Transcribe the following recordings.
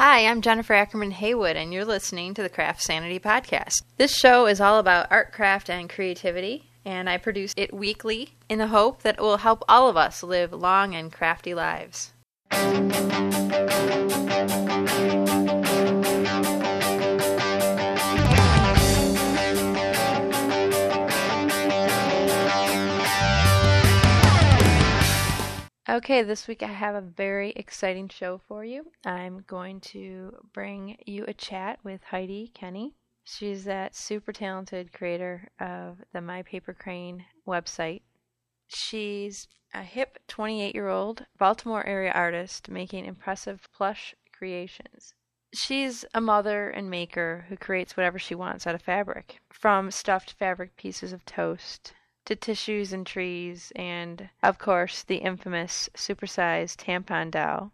Hi, I'm Jennifer Ackerman Haywood, and you're listening to the CraftSanity Podcast. This show is all about art, craft, and creativity, and I produce it weekly in the hope that it will help all of us live long and crafty lives. Okay, this week I have a very exciting show for you. I'm going to bring you a chat with Heidi Kenney. She's that super talented creator of the My Paper Crane website. She's a hip 28 year old Baltimore area artist making impressive plush creations. She's a mother and maker who creates whatever she wants out of fabric, from stuffed fabric pieces of toast to tissues and trees, and, of course, the infamous supersized tampon doll.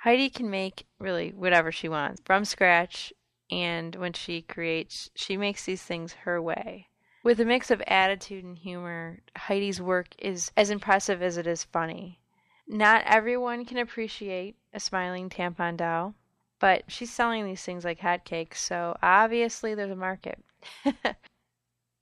Heidi can make really whatever she wants from scratch, and when she creates, she makes these things her way. With a mix of attitude and humor, Heidi's work is as impressive as it is funny. Not everyone can appreciate a smiling tampon doll, but she's selling these things like hotcakes, so obviously there's a market.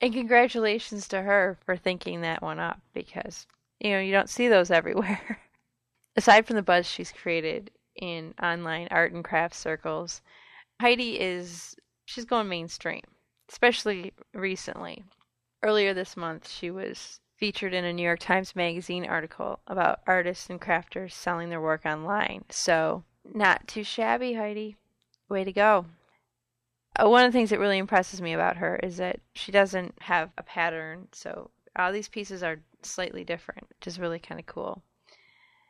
And congratulations to her for thinking that one up because, you know, you don't see those everywhere. Aside from the buzz she's created in online art and craft circles, Heidi is, she's going mainstream, especially recently. Earlier this month, she was featured in a New York Times Magazine article about artists and crafters selling their work online. So, not too shabby, Heidi. Way to go. Uh, one of the things that really impresses me about her is that she doesn't have a pattern, so all these pieces are slightly different, which is really kind of cool.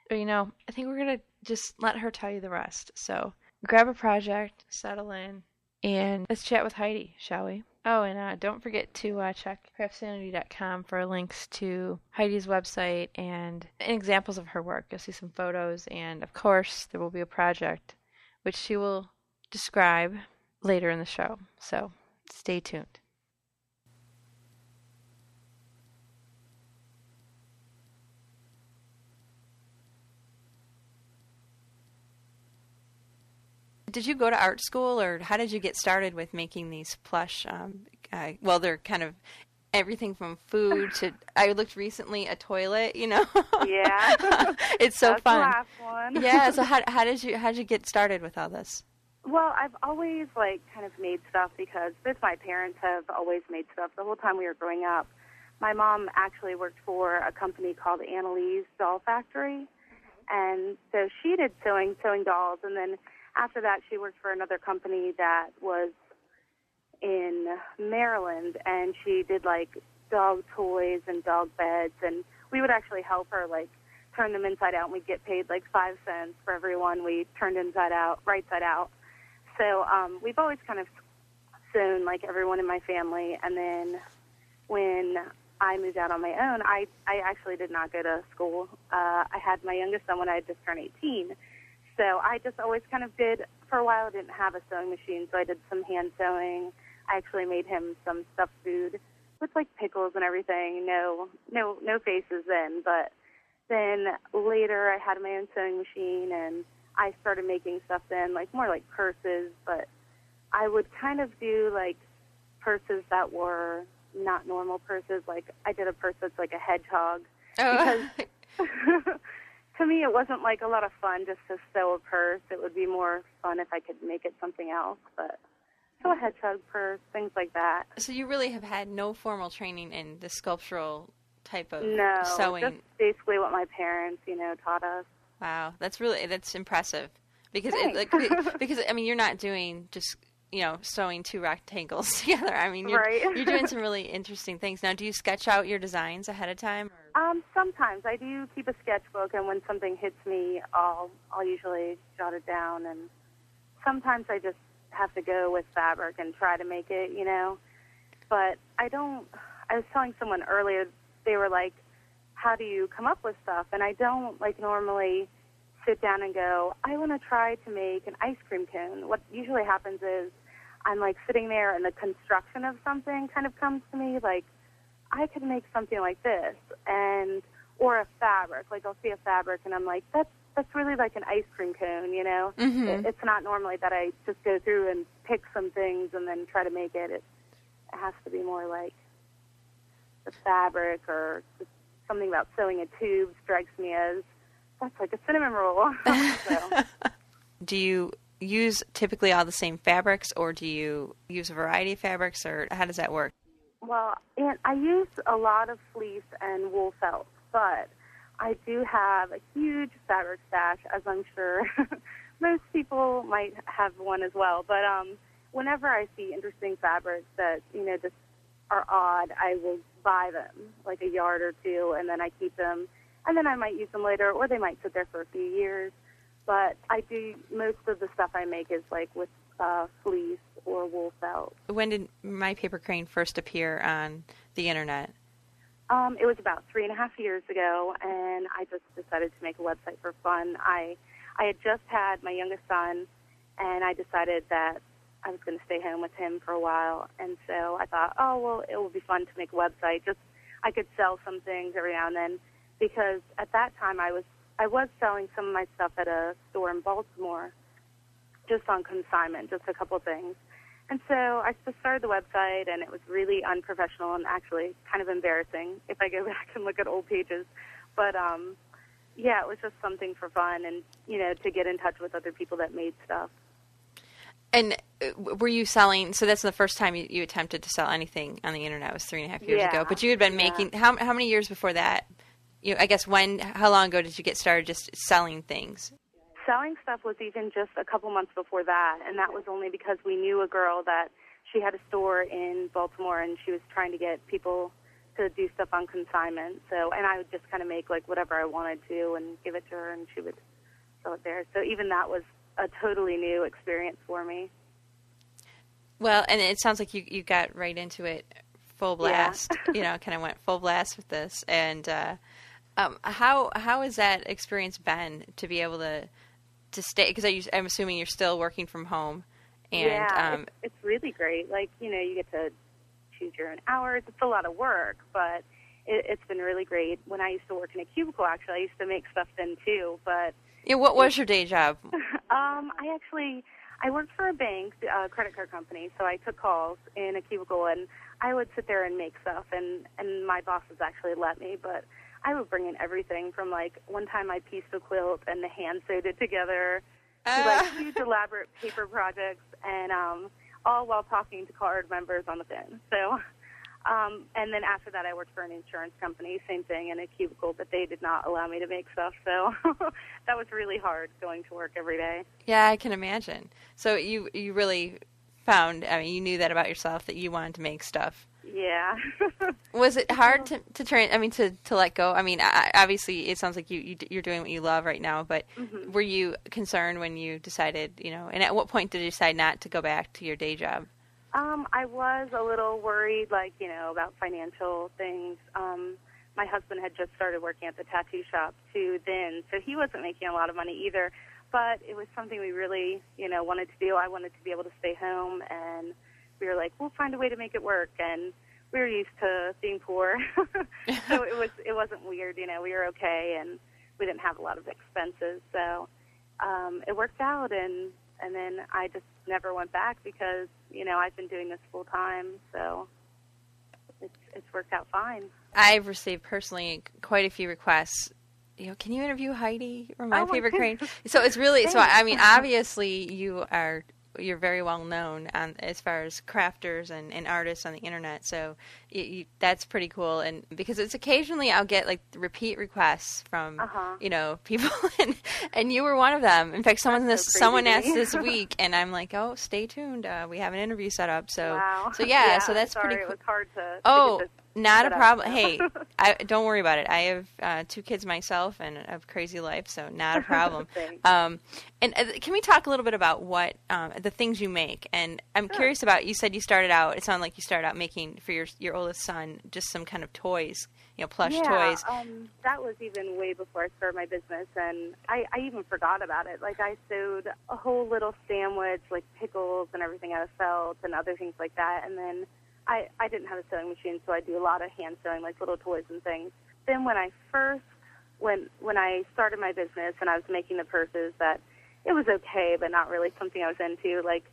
But, you know, I think we're going to just let her tell you the rest. So grab a project, settle in, and let's chat with Heidi, shall we? Oh, and uh, don't forget to uh, check craftsanity.com for links to Heidi's website and, and examples of her work. You'll see some photos, and of course, there will be a project which she will describe later in the show. So stay tuned. Did you go to art school, or how did you get started with making these plush? Um, uh, well, they're kind of everything from food to. I looked recently a toilet. You know. Yeah. it's so That's fun. The last one. yeah. So how how did you how did you get started with all this? Well, I've always like kind of made stuff because both my parents have always made stuff the whole time we were growing up. My mom actually worked for a company called Annalise Doll Factory, and so she did sewing, sewing dolls, and then after that she worked for another company that was in Maryland, and she did like dog toys and dog beds, and we would actually help her like turn them inside out, and we'd get paid like five cents for every one we turned inside out, right side out. So um, we've always kind of sewn like everyone in my family, and then when I moved out on my own, I I actually did not go to school. Uh, I had my youngest son when I had just turned 18, so I just always kind of did. For a while, I didn't have a sewing machine, so I did some hand sewing. I actually made him some stuffed food with like pickles and everything. No, no, no faces then, but then later I had my own sewing machine and I started making stuff then, like more like purses, but I would kind of do like purses that were not normal purses. Like I did a purse that's like a hedgehog. Oh. Because to me, it wasn't like a lot of fun just to sew a purse. It would be more fun if I could make it something else. But so a hedgehog purse, things like that. So you really have had no formal training in the sculptural type of No, sewing. basically what my parents, you know, taught us. Wow, that's really that's impressive because it, like because I mean you're not doing just you know sewing two rectangles together. I mean you're Right. you're doing some really interesting things. Now, do you sketch out your designs ahead of time? Or? Um, sometimes I do keep a sketchbook, and when something hits me, I'll I'll usually jot it down. And sometimes I just have to go with fabric and try to make it, you know. But I don't. I was telling someone earlier, they were like, "How do you come up with stuff?" And I don't like normally sit down and go, "I want to try to make an ice cream cone." What usually happens is I'm like sitting there, and the construction of something kind of comes to me, like. I could make something like this and or a fabric. Like I'll see a fabric and I'm like, that's that's really like an ice cream cone, you know. Mm-hmm. It, it's not normally that I just go through and pick some things and then try to make it. It, it has to be more like the fabric or something about sewing a tube strikes me as that's like a cinnamon roll. so. Do you use typically all the same fabrics, or do you use a variety of fabrics, or how does that work? Well, and I use a lot of fleece and wool felt, but I do have a huge fabric stash, as I'm sure most people might have one as well. But um, whenever I see interesting fabrics that you know just are odd, I will buy them, like a yard or two, and then I keep them, and then I might use them later, or they might sit there for a few years. But I do most of the stuff I make is like with uh, fleece or wool felt. When did My Paper Crane first appear on the internet? Um, it was about three and a half years ago, and I just decided to make a website for fun. I I had just had my youngest son, and I decided that I was going to stay home with him for a while, and so I thought, oh well, it would be fun to make a website. Just I could sell some things every now and then, because at that time I was I was selling some of my stuff at a store in Baltimore, just on consignment, just a couple things. And so I just started the website, and it was really unprofessional and actually kind of embarrassing if I go back and look at old pages. But um, yeah, it was just something for fun, and you know, to get in touch with other people that made stuff. And uh, were you selling? So that's the first time you, you attempted to sell anything on the internet. Was three and a half years Yeah, ago. But you had been yeah. making how how many years before that? You, I guess when? How long ago did you get started just selling things? Selling stuff was even just a couple months before that, and that was only because we knew a girl that she had a store in Baltimore, and she was trying to get people to do stuff on consignment. So, and I would just kind of make like whatever I wanted to and give it to her, and she would sell it there. So even that was a totally new experience for me. Well, and it sounds like you you got right into it full blast. you know, kind of went full blast with this. And uh, um, how how has that experience been to be able to to stay? Because I'm assuming you're still working from home. And yeah, um, it's, it's really great. Like you know, you get to choose your own hours. It's a lot of work, but it, it's been really great. When I used to work in a cubicle, actually, I used to make stuff then too. But yeah, what was your day job? um, I actually I worked for a bank, a credit card company, so I took calls in a cubicle, and I would sit there and make stuff. And and my bosses actually let me, but I would bring in everything from like one time I pieced a quilt and the hand sewed it together to like Uh. huge elaborate paper projects, and um, all while talking to card members on the phone. So. Um, and then after that, I worked for an insurance company, same thing in a cubicle, but they did not allow me to make stuff. So that was really hard going to work every day. Yeah, I can imagine. So you you really found. I mean, you knew that about yourself that you wanted to make stuff. Yeah. Was it hard to to train? I mean, to to let go. I mean, I, obviously, it sounds like you, you you're doing what you love right now. But Mhm. were you concerned when you decided, you know? And at what point did you decide not to go back to your day job? Um, I was a little worried, like, you know, about financial things. Um, my husband had just started working at the tattoo shop too then, so he wasn't making a lot of money either. But it was something we really, you know, wanted to do. I wanted to be able to stay home, and we were like, we'll find a way to make it work. And we were used to being poor, so it was it wasn't weird. You know, we were okay, and we didn't have a lot of expenses, so um, it worked out. And and then I just never went back because you know I've been doing this full time, so it's it's worked out fine. I've received personally quite a few requests. You know, can you interview Heidi or my Oh my favorite crane? So it's really so. I mean, obviously, you are you're very well known on as far as crafters and, and artists on the internet. So you, you, that's pretty cool. And because it's occasionally I'll get like repeat requests from Uh-huh. you know people, and, and you were one of them. In fact, someone That's this so someone asked this week, and I'm like, oh, stay tuned. Uh, we have an interview set up. So wow. so yeah, so that's sorry, pretty. It cool. was hard to. to Oh, get not a problem. Hey, I, don't worry about it. I have uh, two kids myself and a crazy life, so not a problem. Um, and uh, can we talk a little bit about what um, the things you make? And I'm Sure. curious about. You said you started out. It sounded like you started out making for your your oldest son just some kind of toys, you know, plush yeah, toys. Um, that was even way before I started my business, and I, I even forgot about it. Like I sewed a whole little sandwich, like pickles and everything out of felt and other things like that. And then I, I didn't have a sewing machine, so I do a lot of hand sewing, like little toys and things. Then when I first when when I started my business and I was making the purses that it was okay, but not really something I was into. Like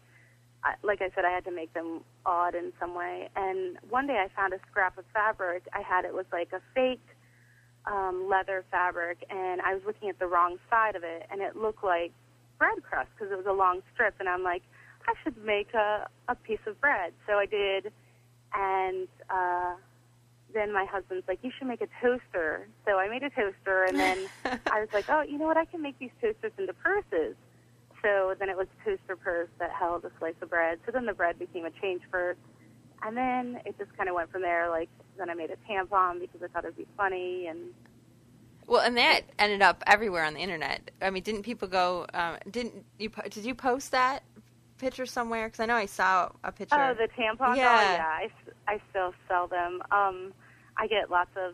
I, like I said, I had to make them odd in some way. And one day I found a scrap of fabric. I had it was like a fake um, leather fabric, and I was looking at the wrong side of it, and it looked like bread crust because it was a long strip. And I'm like, I should make a a piece of bread. So I did, and uh, then my husband's like, you should make a toaster. So I made a toaster, and then I was like, oh, you know what? I can make these toasters into purses. So then it was a toaster purse that held a slice of bread. So then the bread became a change purse. And then it just kind of went from there. Like, then I made a tampon because I thought it would be funny. And well, and that ended up everywhere on the internet. I mean, didn't people go? Um, didn't you? Did you post that picture somewhere? Because I know I saw a picture. Oh, the tampon. Yeah. Oh, yeah. I, I still sell them. Um, I get lots of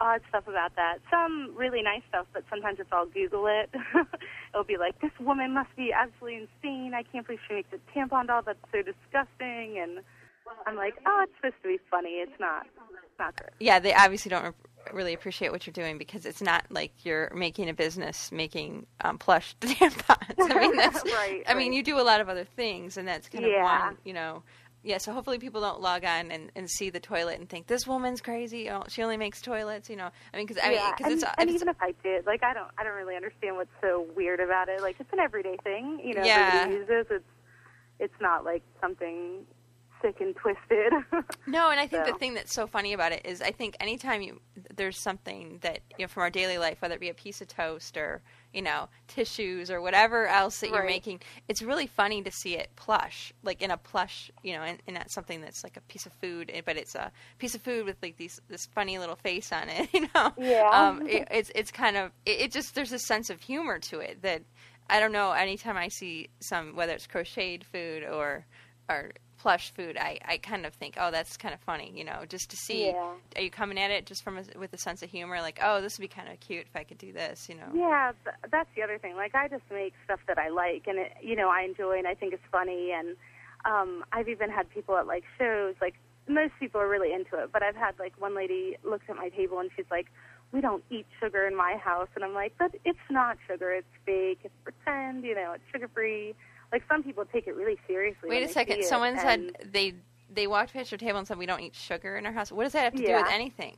odd stuff about that. Some really nice stuff, but sometimes if I'll Google it, it'll be like, "This woman must be absolutely insane. I can't believe she makes a tampon doll. That's so disgusting." And I'm like, "Oh, it's supposed to be funny. It's not. It's not good." Yeah, they obviously don't really appreciate what you're doing because it's not like you're making a business making um, plush tampons. I mean, that's. right. I mean, you do a lot of other things, and that's kind of Yeah. one. You know. Yeah, so hopefully people don't log on and, and see the toilet and think this woman's crazy. Oh, she only makes toilets, you know. I mean, because I mean, yeah, 'cause and, it's, and it's even if I did, like, I don't, I don't really understand what's so weird about it. Like, it's an everyday thing, you know. Yeah. Everybody uses it's, it's not like something sick and twisted. No, and I think the thing that's so funny about it is I think anytime you there's something that you know from our daily life, whether it be a piece of toast or you know tissues or whatever else that you're making, it's really funny to see it plush, like in a plush, you know, and, and not something that's like a piece of food, eh, but it's a piece of food with like these this funny little face on it, you know. Yeah. Um, it, it's it's kind of it, it just there's a sense of humor to it that I don't know. Anytime I see some whether it's crocheted food or or plush food, I, I kind of think, oh, that's kind of funny, you know, just to see. Yeah. Are you coming at it just from a, with a sense of humor, like, oh, this would be kind of cute if I could do this, you know? Yeah, th- that's the other thing. Like, I just make stuff that I like, and it, you know, I enjoy, and I think it's funny. And um, I've even had people at like shows. Like, most people are really into it, but I've had like one lady looked at my table and she's like, "We don't eat sugar in my house," and I'm like, "But it's not sugar. It's fake. It's pretend. You know, it's sugar free." Like, some people take it really seriously. Wait a second. Someone said they they walked past your table and said we don't eat sugar in our house. What does that have to do with anything?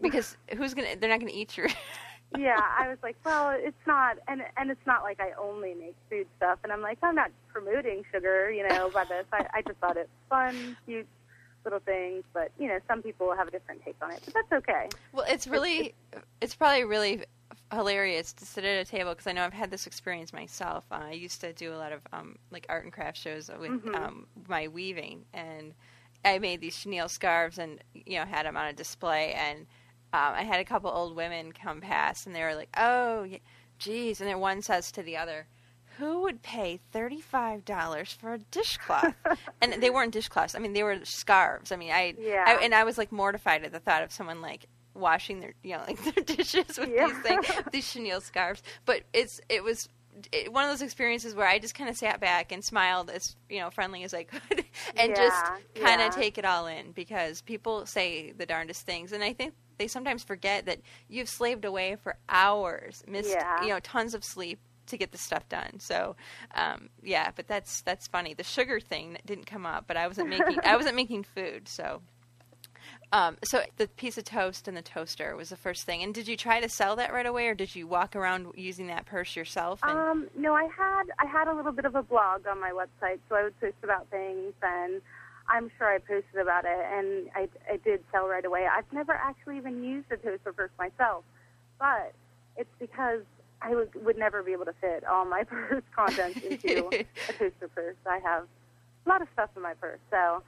Because who's gonna? They're not gonna eat your. yeah, I was like, well, it's not, and and it's not like I only make food stuff, and I'm like, I'm not promoting sugar, you know, by this. I, I just thought it's fun, cute little things, but you know, some people have a different take on it, but that's okay. Well, it's really, it's probably really hilarious to sit at a table because I know I've had this experience myself. Uh, I used to do a lot of um, like art and craft shows with Mhm. um, my weaving, and I made these chenille scarves and you know had them on a display. And um, I had a couple old women come past, and they were like, "Oh, geez," and then one says to the other. Who would pay thirty-five dollars for a dishcloth? and they weren't dishcloths. I mean, they were scarves. I mean, I, Yeah. I and I was like mortified at the thought of someone like washing their you know like their dishes with Yeah. these things these chenille scarves but it's it was it, one of those experiences where I just kind of sat back and smiled as you know friendly as I could and just Yeah, kind yeah. of take it all in because people say the darndest things and I think they sometimes forget that you've slaved away for hours missed Yeah. you know tons of sleep to get the stuff done so um, yeah but that's that's funny the sugar thing didn't come up but I wasn't making I wasn't making food so um, so the piece of toast and the toaster was the first thing. And did you try to sell that right away, or did you walk around using that purse yourself? And, Um, no, I had I had a little bit of a blog on my website, so I would post about things, and I'm sure I posted about it, and I, I did sell right away. I've never actually even used a toaster purse myself, but it's because I would would never be able to fit all my purse contents into a toaster purse. I have a lot of stuff in my purse, so.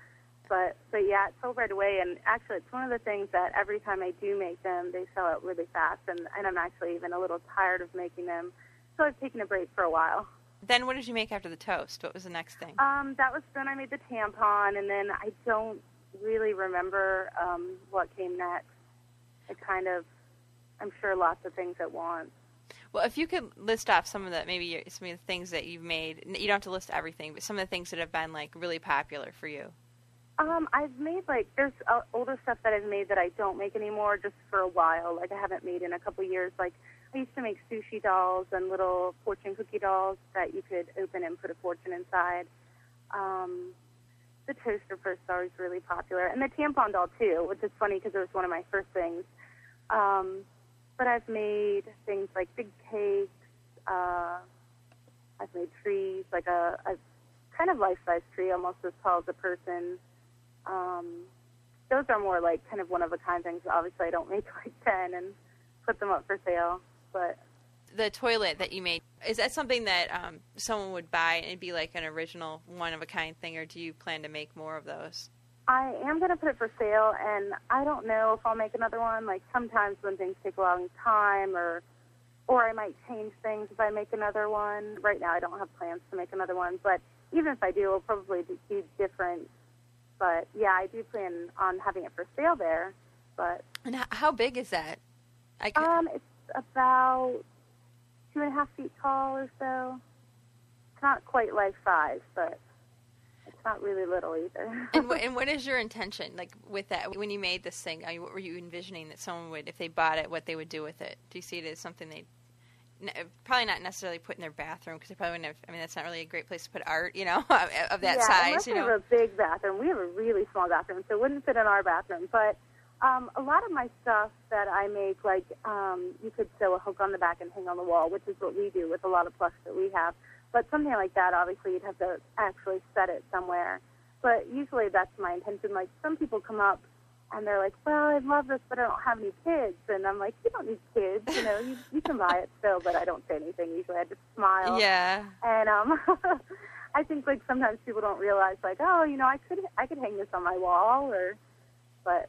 But but yeah, it sold right away, and actually, it's one of the things that every time I do make them, they sell out really fast, and and I'm actually even a little tired of making them, so I've taken a break for a while. then what did you make after the toast? What was the next thing? Um, that was then I made the tampon, and then I don't really remember um, what came next. It kind of, I'm sure lots of things at once. Well, if you could list off some of the maybe some of the things that you've made. You don't have to list everything, but some of the things that have been like really popular for you. Um, I've made like there's uh, older stuff that I've made that I don't make anymore just for a while. Like I haven't made in a couple years. Like I used to make sushi dolls and little fortune cookie dolls that you could open and put a fortune inside. Um, the toaster first star was really popular, and the tampon doll too, which is funny because it was one of my first things. Um, but I've made things like big cakes. Uh, I've made trees, like a, a kind of life-size tree, almost as tall as a person. Um, those are more like kind of one-of-a-kind things. Obviously, I don't make like ten and put them up for sale, but the toilet that you made is that something that um, someone would buy and be like an original one of a kind thing or do you plan to make more of those i am going to put it for sale and i don't know if i'll make another one. Like sometimes when things take a long time or or i might change things if i make another one. Right now i don't have plans to make another one but even if i do it'll probably be different. But yeah i do plan on having it for sale there but and how big is that? I can... um it's about two and a half feet tall or so. It's not quite life size, but not really little either. and, and what is your intention, like with that? When you made this thing, what were you envisioning that someone would, if they bought it, what they would do with it? Do you see it as something they probably not necessarily put in their bathroom because they probably wouldn't have. I mean, that's not really a great place to put art, you know, of that yeah, size. Know, we have a big bathroom. We have a really small bathroom, so it wouldn't fit in our bathroom. But um, a lot of my stuff that I make, like um, you could sew a hook on the back and hang on the wall, which is what we do with a lot of plush that we have. But something like that, obviously, you'd have to actually set it somewhere. But usually, that's my intention. Like some people come up and they're like, "Well, I love this, but I don't have any kids." And I'm like, "You don't need kids, you know. You you can buy it still." But I don't say anything. Usually, I just smile. Yeah. And um, I think like sometimes people don't realize like, oh, you know, I could I could hang this on my wall, or but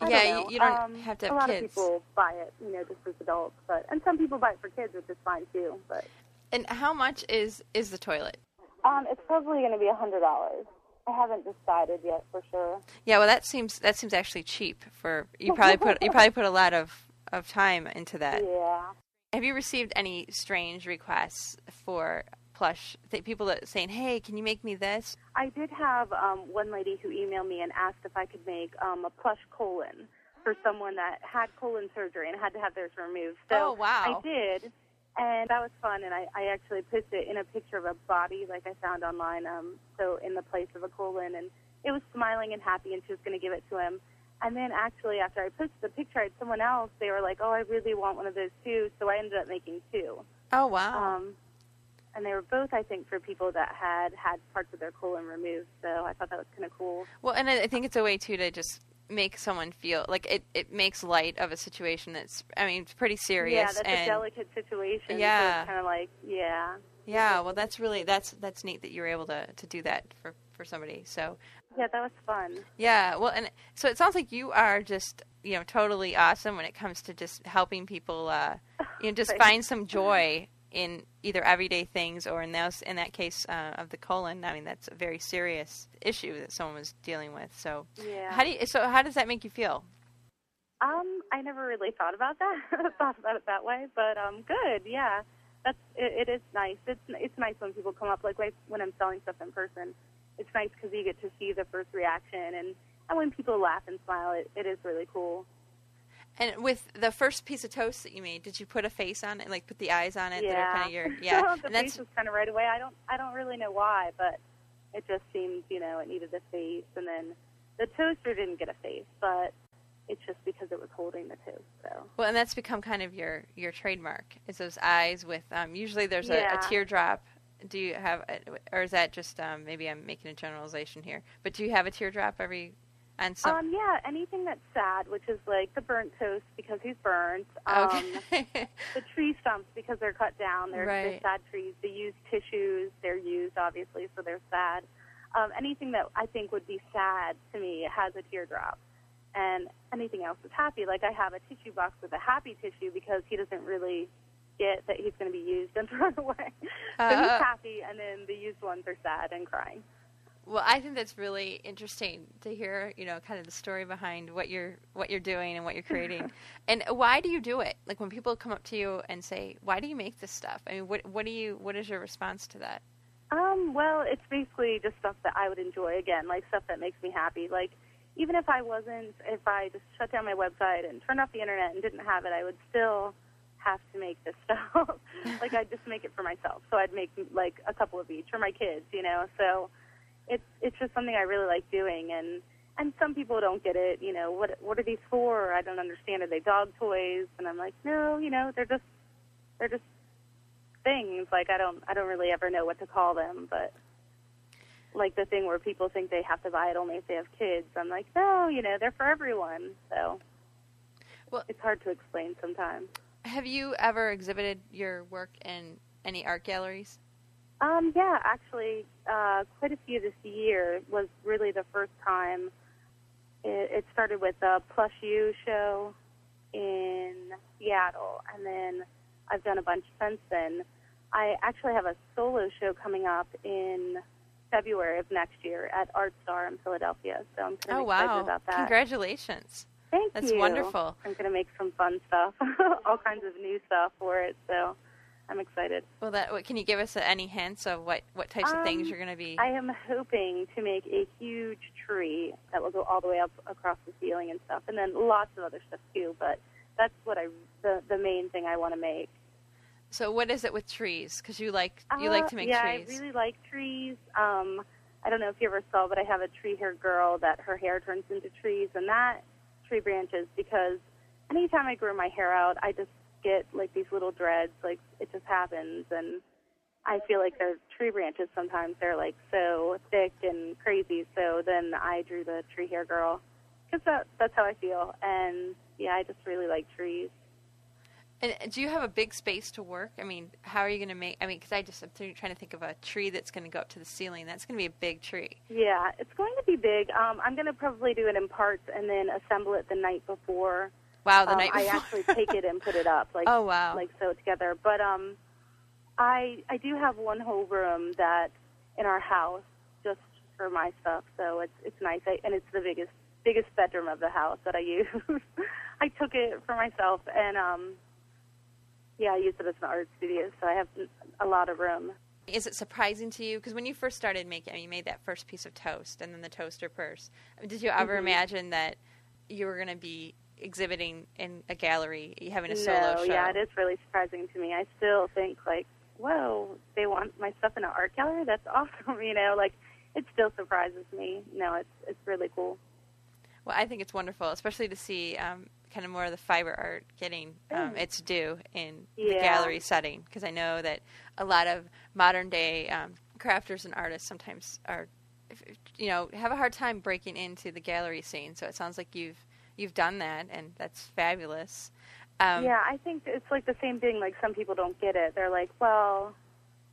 I yeah, don't you, you, don't um, have to have a lot kids. of people buy it, you know, just as adults, but and some people buy it for kids, which is fine too. But and how much is is the toilet? Um, it's probably going to be a hundred dollars. I haven't decided yet for sure. Yeah, well, that seems that seems actually cheap for you. Probably put you probably put a lot of of time into that. Yeah. Have you received any strange requests for plush th- people that saying, "Hey, can you make me this?" I did have um, one lady who emailed me and asked if I could make um, a plush colon for someone that had colon surgery and had to have theirs removed. So oh wow! I did, and that was fun. And I, I actually posted it in a picture of a body like I found online. Um, so in the place of a colon, and it was smiling and happy, and she was going to give it to him. And then actually, after I posted the picture, I had someone else. They were like, "Oh, I really want one of those too." So I ended up making two. Oh wow! Um, and they were both, I think, for people that had had parts of their colon removed. So I thought that was kind of cool. Well, and I think it's a way too to just make someone feel like it, it makes light of a situation that's I mean it's pretty serious. Yeah, that's and, a delicate situation. Yeah, so kind of like yeah. Yeah, well, that's really that's that's neat that you were able to to do that for for somebody. So yeah, that was fun. Yeah, well, and so it sounds like you are just you know totally awesome when it comes to just helping people, uh, you know, just find some joy in either everyday things or in those in that case uh, of the colon. I mean, that's a very serious issue that someone was dealing with. So yeah. How do you, so how does that make you feel? Um, I never really thought about that. thought about it that way, but um, good. Yeah, that's it, it is nice. It's it's nice when people come up like when I'm selling stuff in person. It's nice because you get to see the first reaction and and when people laugh and smile, it, it is really cool. And with the first piece of toast that you made, did you put a face on it, like put the eyes on it? Yeah, that are kind of your, yeah. the and face was kind of right away. I don't, I don't really know why, but it just seemed, you know, it needed a face. And then the toaster didn't get a face, but it's just because it was holding the toast. So well, and that's become kind of your your trademark is those eyes with. Um, usually, there's a, yeah. a teardrop. Do you have, a, or is that just um, maybe I'm making a generalization here? But do you have a teardrop every and so, um, yeah, anything that's sad, which is like the burnt toast because he's burnt. Um, okay. the tree stumps because they're cut down. They're, right. they're sad trees. The used tissues, they're used obviously, so they're sad. Um, anything that I think would be sad to me has a teardrop, and anything else is happy. Like I have a tissue box with a happy tissue because he doesn't really get that he's going to be used and thrown away. Uh, so he's happy, and then the used ones are sad and crying. Well, I think that's really interesting to hear, you know, kind of the story behind what you're what you're doing and what you're creating. and why do you do it? Like when people come up to you and say, "Why do you make this stuff?" I mean, what what do you what is your response to that? Um, well, it's basically just stuff that I would enjoy. Again, like stuff that makes me happy. Like even if I wasn't, if I just shut down my website and turned off the internet and didn't have it, I would still have to make this stuff. like I'd just make it for myself. So I'd make like a couple of each for my kids, you know. So it's it's just something I really like doing and and some people don't get it, you know, what what are these for? I don't understand. Are they dog toys? And I'm like, no, you know, they're just they're just things. Like I don't I don't really ever know what to call them, but like the thing where people think they have to buy it only if they have kids. I'm like, no, you know, they're for everyone. So well, it's hard to explain sometimes. Have you ever exhibited your work in any art galleries? Um, yeah, actually, uh, quite a few this year was really the first time. It, it started with the Plush You show in Seattle, and then I've done a bunch since then. I actually have a solo show coming up in February of next year at Art Star in Philadelphia. So I'm kind of oh, excited wow. about that. Congratulations. Thank That's you. That's wonderful. I'm going to make some fun stuff, all kinds of new stuff for it. So I'm excited. Well, that what, can you give us any hints of what what types um, of things you're going to be? I am hoping to make a huge tree that will go all the way up across the ceiling and stuff, and then lots of other stuff too. But that's what I the the main thing I want to make. So what is it with trees? Because you like you uh, like to make yeah, trees. I really like trees. Um, I don't know if you ever saw, but I have a tree hair girl that her hair turns into trees, and that tree branches because anytime I grow my hair out, I just get like these little dreads. Like it just happens, and I feel like the tree branches sometimes they're like so thick and crazy. So then I drew the tree hair girl because that, that's how I feel, and yeah, I just really like trees. And do you have a big space to work? I mean, how are you going to make? I mean, because I just I'm trying to think of a tree that's going to go up to the ceiling. That's going to be a big tree. Yeah, it's going to be big. Um, I'm going to probably do it in parts and then assemble it the night before. Wow, the um, night before. I actually take it and put it up, like oh wow, like sew it together. But um, I I do have one whole room that in our house just for my stuff, so it's it's nice. I, and it's the biggest biggest bedroom of the house that I use. I took it for myself and um yeah, I use it as an art studio, so I have a lot of room. Is it surprising to you? Because when you first started making, I mean, you made that first piece of toast and then the toaster purse. I mean, did you ever mm-hmm. imagine that you were going to be exhibiting in a gallery, having a solo no, show? yeah, it is really surprising to me. I still think like, whoa, they want my stuff in an art gallery. That's awesome. You know, like it still surprises me. No, it's it's really cool. Well, I think it's wonderful, especially to see um, kind of more of the fiber art getting um, Mm. its due in the gallery setting because I know that a lot of modern day um, crafters and artists sometimes are, you know, have a hard time breaking into the gallery scene. So it sounds like you've you've done that, and that's fabulous. Um, yeah, I think it's like the same thing. Like some people don't get it. They're like, well,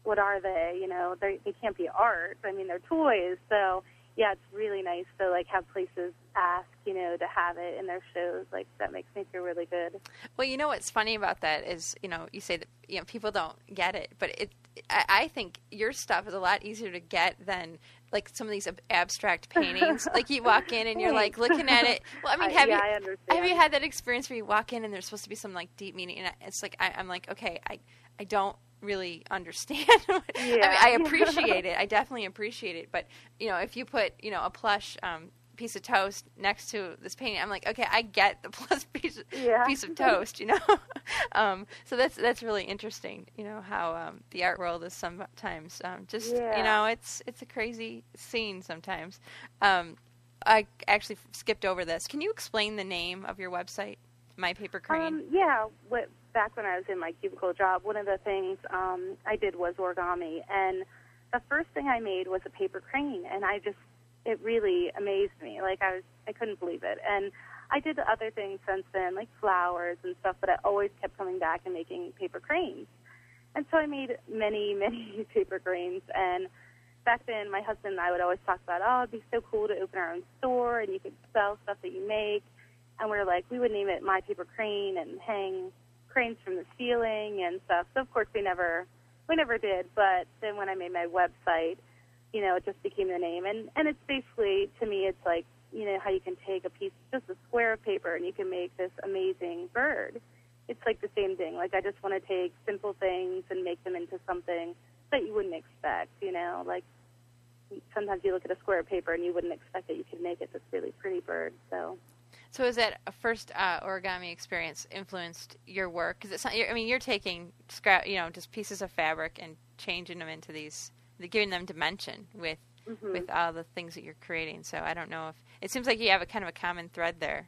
what are they? You know, they they can't be art. I mean, they're toys. So yeah, it's really nice to like have places ask, you know, to have it in their shows. Like that makes me feel really good. Well, you know what's funny about that is, you know, you say that you know people don't get it, but it. I, I think your stuff is a lot easier to get than like some of these ab- abstract paintings. like you walk in and you're like looking at it. Well, I mean, have yeah, you I have you had that experience where you walk in and there's supposed to be some like deep meaning, and it's like I, I'm like, okay, I I don't really understand. what- I mean, I appreciate it. I definitely appreciate it, but you know, if you put you know a plush. um piece of toast next to this painting i'm like okay i get the plush piece, Yeah. piece of toast you know um, so that's that's really interesting you know how um, the art world is sometimes um, just you know it's it's a crazy scene sometimes um, i actually skipped over this can you explain the name of your website my paper crane Um, yeah, what, back when I was in my cubicle job, one of the things um, I did was origami, and the first thing I made was a paper crane, and I just it really amazed me. Like I was, I couldn't believe it, and I did other things since then, like flowers and stuff, but I always kept coming back and making paper cranes, and so I made many, many paper cranes, and back then my husband and I would always talk about, oh, it'd be so cool to open our own store, and you could sell stuff that you make. And we are like, we would name it My Paper Crane and hang cranes from the ceiling and stuff. So of course we never we never did. But then when I made my website, you know, it just became the name. And and it's basically to me, it's like you know how you can take a piece, just a square of paper, and you can make this amazing bird. It's like the same thing. Like I just want to take simple things and make them into something that you wouldn't expect. You know, like sometimes you look at a square of paper and you wouldn't expect that you could make it this really pretty bird. So. So is that a first uh, origami experience influenced your work? Because it's not. I mean, you're taking scrap, you know, just pieces of fabric and changing them into these, giving them dimension with mm-hmm. with all the things that you're creating. So I don't know if it seems like you have a kind of a common thread there.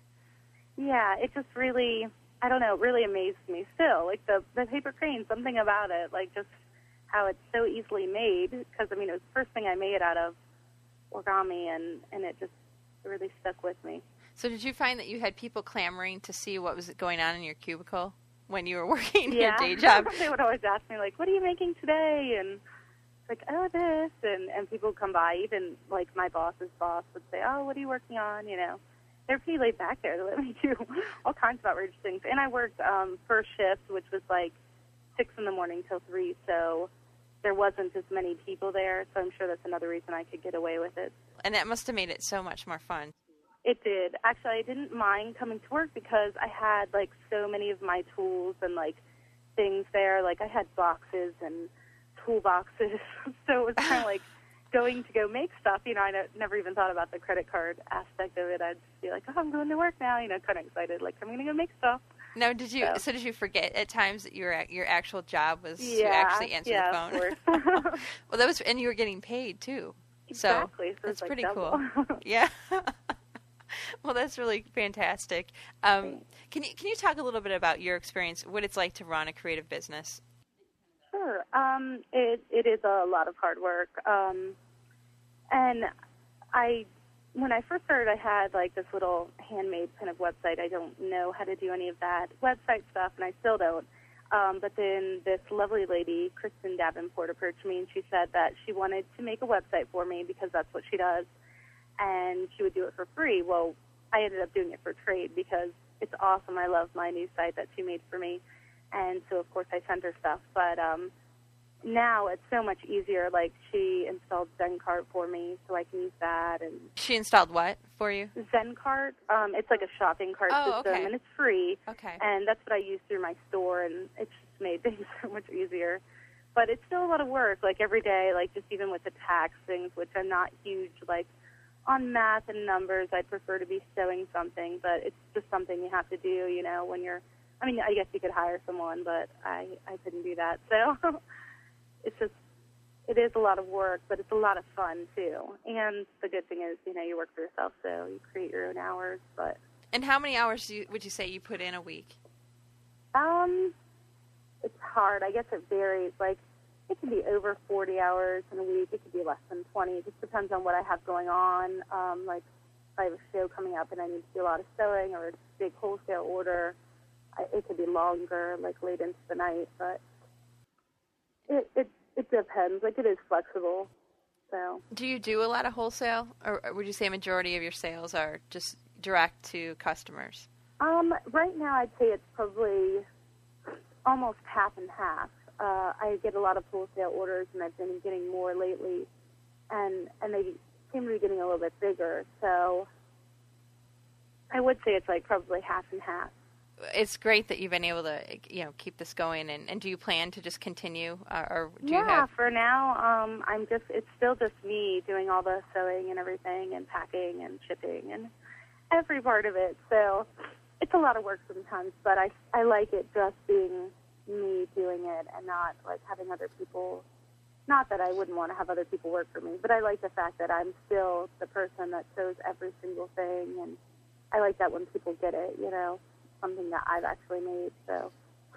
Yeah, it just really, I don't know, really amazed me still. Like the the paper crane, something about it, like just how it's so easily made. Because I mean, it was the first thing I made out of origami, and and it just really stuck with me. So did you find that you had people clamoring to see what was going on in your cubicle when you were working yeah. your day job? they would always ask me like, "What are you making today?" and like, "Oh, this," and and people would come by. Even like my boss's boss would say, "Oh, what are you working on?" You know, they're pretty laid back there. They let me do all kinds of outrageous things. And I worked um, first shift, which was like six in the morning till three, so there wasn't as many people there. So I'm sure that's another reason I could get away with it. And that must have made it so much more fun. It did. Actually, I didn't mind coming to work because I had like so many of my tools and like things there. Like I had boxes and toolboxes, so it was kind of like going to go make stuff. You know, I never even thought about the credit card aspect of it. I'd just be like, oh, I'm going to work now. You know, kind of excited, like I'm going to go make stuff. No, did you? So, so did you forget at times that your your actual job was yeah, to actually answer yeah, the phone? well, that was, and you were getting paid too. Exactly. So, so that's like pretty double. cool. yeah. well, that's really fantastic. Um, can you can you talk a little bit about your experience, what it's like to run a creative business? Sure. Um, it it is a lot of hard work, um, and I when I first started, I had like this little handmade kind of website. I don't know how to do any of that website stuff, and I still don't. Um, but then this lovely lady, Kristen Davenport, approached me and she said that she wanted to make a website for me because that's what she does and she would do it for free. Well, I ended up doing it for trade because it's awesome. I love my new site that she made for me, and so of course I sent her stuff. But um, now it's so much easier. Like she installed ZenCart for me, so I can use that. And she installed what for you? ZenCart. Um, it's like a shopping cart oh, system, okay. and it's free. Okay. And that's what I use through my store, and it's just made things so much easier. But it's still a lot of work. Like every day, like just even with the tax things, which I'm not huge like on math and numbers, I'd prefer to be sewing something, but it's just something you have to do, you know, when you're. I mean, I guess you could hire someone, but I I couldn't do that. So it's just it is a lot of work, but it's a lot of fun too. And the good thing is, you know, you work for yourself, so you create your own hours. But and how many hours you, would you say you put in a week? Um, it's hard. I guess it varies. Like it could be over 40 hours in a week. It could be less than 20. It just depends on what I have going on. Um, like if I have a show coming up and I need to do a lot of sewing or a big wholesale order, I, it could be longer, like late into the night. But it it it depends. Like it is flexible. So. Do you do a lot of wholesale, or would you say a majority of your sales are just direct to customers? Um, right now, I'd say it's probably almost half and half uh, I get a lot of wholesale orders, and I've been getting more lately, and and they seem to be getting a little bit bigger. So I would say it's like probably half and half. It's great that you've been able to, you know, keep this going. And, and do you plan to just continue, uh, or do yeah, you have? for now, um, I'm just. It's still just me doing all the sewing and everything, and packing and shipping and every part of it. So it's a lot of work sometimes, but I I like it just being me doing it and not like having other people not that I wouldn't want to have other people work for me, but I like the fact that I'm still the person that shows every single thing and I like that when people get it, you know, something that I've actually made. So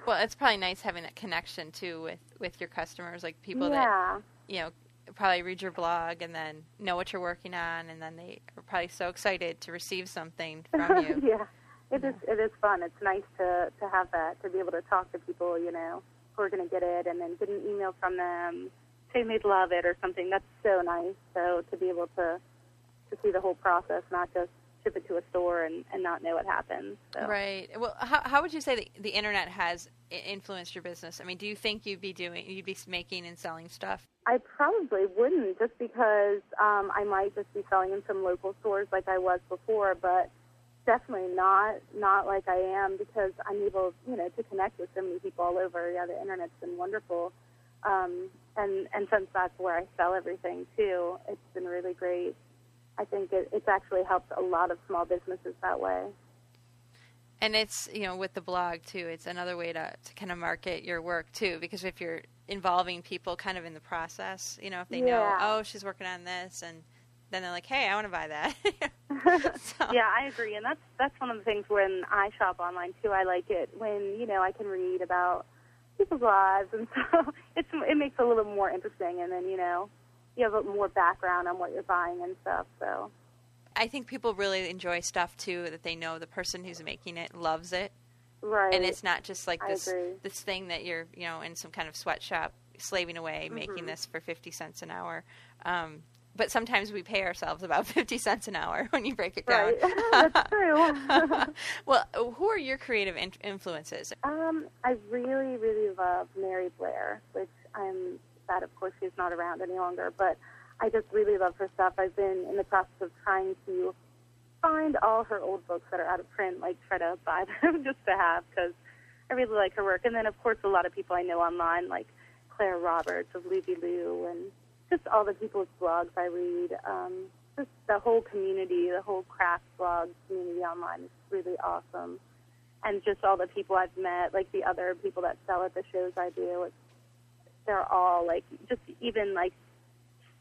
Well, it's probably nice having that connection too with with your customers, like people yeah. that you know probably read your blog and then know what you're working on and then they are probably so excited to receive something from you. yeah. It is it is fun. It's nice to to have that to be able to talk to people, you know, who are going to get it, and then get an email from them saying they'd love it or something. That's so nice. So to be able to to see the whole process, not just ship it to a store and, and not know what happens. So. Right. Well, how, how would you say that the internet has influenced your business? I mean, do you think you'd be doing, you'd be making and selling stuff? I probably wouldn't, just because um, I might just be selling in some local stores like I was before. But definitely not not like I am because I'm able, you know, to connect with so many people all over. Yeah, the internet's been wonderful. Um, and and since that's where I sell everything too, it's been really great. I think it, it's actually helped a lot of small businesses that way. And it's you know with the blog too, it's another way to to kind of market your work too, because if you're involving people kind of in the process, you know, if they Yeah. know oh she's working on this, and then they're like hey I want to buy that. So- Yeah, I agree, and that's that's one of the things when I shop online too. I like it when you know I can read about people's lives, and so it's it makes it a little more interesting, and then you know you have a more background on what you're buying and stuff. So I think people really enjoy stuff too that they know the person who's making it loves it, right, and it's not just like this this thing that you're you know in some kind of sweatshop slaving away making Mhm. this for 50 cents an hour um, but sometimes we pay ourselves about 50 cents an hour when you break it down right. that's true. well who are your creative in- influences Um, I really, really love Mary Blair, which I'm sad, of course, she's not around any longer, but I just really love her stuff. I've been in the process of trying to find all her old books that are out of print, like try to buy them just to have, because I really like her work. And then, of course, a lot of people I know online, like Claire Roberts of Loobylu, and just all the people's blogs I read. Um, just the whole community, the whole craft blog community online is really awesome and just all the people I've met, like the other people that sell at the shows I do, it's, they're all like just even like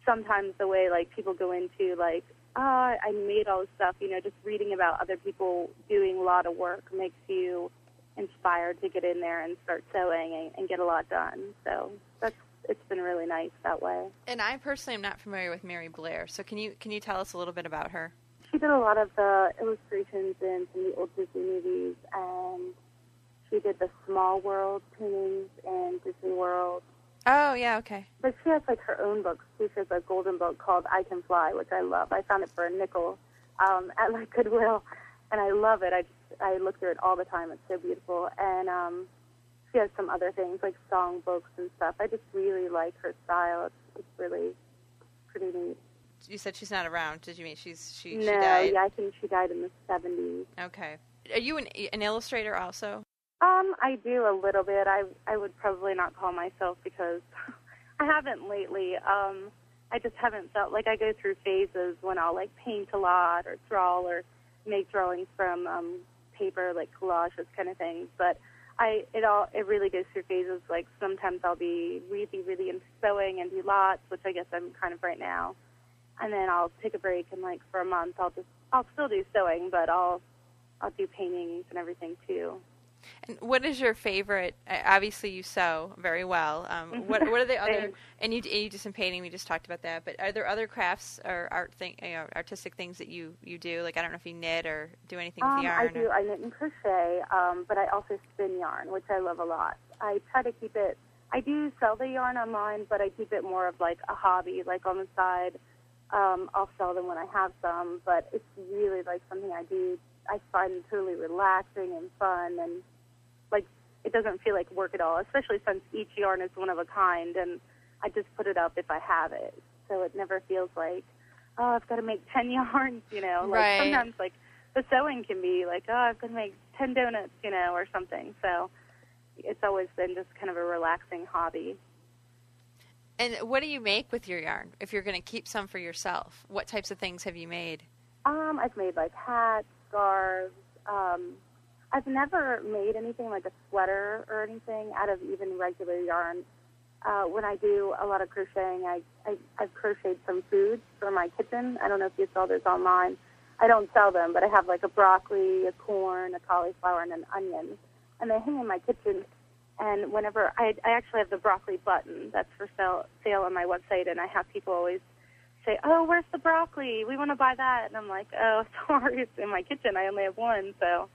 sometimes the way like people go into like ah I made all this stuff, you know, just reading about other people doing a lot of work makes you inspired to get in there and start sewing and, and get a lot done. So that's it's been really nice that way. and i personally am not familiar with mary blair so can you can you tell us a little bit about her She did a lot of the illustrations in some of the old Disney movies, and she did the Small World paintings in Disney World. oh yeah okay But she has like her own books. She has a golden book called I Can Fly, which I love. I found it for a nickel um, at like Goodwill, and I love it. I just I look through it all the time. It's so beautiful. And um, she has some other things like song books and stuff. I just really like her style. It's, it's really pretty neat. you said she's not around did you mean she's she, no, she died yeah, I think she died in the seventies. okay are you an, an illustrator also Um, I do a little bit. I I would probably not call myself because I haven't lately. Um, I just haven't felt like I go through phases when I'll like paint a lot or draw or make drawings from um, paper, like collages kind of things. But I it all it really goes through phases. Like sometimes I'll be really really into sewing and do lots, which I guess I'm kind of right now. And then I'll take a break and like for a month I'll just I'll still do sewing, but I'll I'll do paintings and everything too. And what is your favorite? uh, Obviously, you sew very well. Um, what What are the other? And you, and you do some painting. We just talked about that. But are there other crafts or art thing, you know, artistic things that you you do? Like I don't know if you knit or do anything Um, with yarn. I do. or- I knit and crochet, um, but I also spin yarn, which I love a lot. I try to keep it. I do sell the yarn online, but I keep it more of like a hobby, like on the side. Um, I'll sell them when I have some, but it's really like something I do. I find totally relaxing and fun, and it doesn't feel like work at all. Especially since each yarn is one of a kind, and I just put it up if I have it, so it never feels like oh I've got to make ten yarns, you know. Like Right. sometimes like the sewing can be like, oh, I've got to make 10 donuts, you know, or something. So it's always been just kind of a relaxing hobby. And what do you make with your yarn? If you're going to keep some for yourself, what types of things have you made? Um, I've made like hats, scarves. Um, I've never made anything like a sweater or anything out of even regular yarn. Uh, when I do a lot of crocheting, I, I, I've crocheted some foods for my kitchen. I don't know if you saw those online. I don't sell them, but I have like a broccoli, a corn, a cauliflower, and an onion. And they hang in my kitchen. And whenever I, I actually have the broccoli button that's for sale, sale on my website, and I have people always say, "Oh, where's the broccoli? We want to buy that." And I'm like, "Oh, sorry, it's in my kitchen. I only have one." So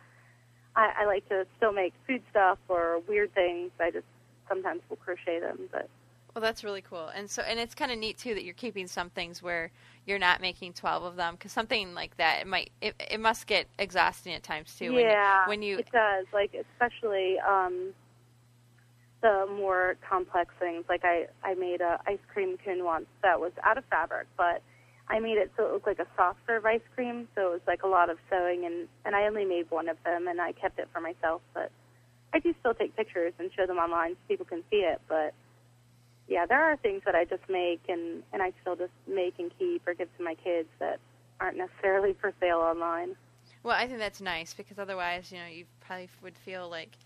I, I like to still make food stuff or weird things. I just sometimes will crochet them, but Well, that's really cool. And so, and it's kind of neat too that you're keeping some things where you're not making 12 of them because something like that it might it, it must get exhausting at times too. yeah, When you, when you it does. Like especially um, the more complex things. Like I I made a ice cream cone once that was out of fabric, but I made it so it looked like a soft serve ice cream. So it was like a lot of sewing, and and I only made one of them, and I kept it for myself. But I do still take pictures and show them online so people can see it. But yeah, there are things that I just make and and I still just make and keep or give to my kids that aren't necessarily for sale online. Well, I think that's nice because otherwise, you know, you probably would feel like,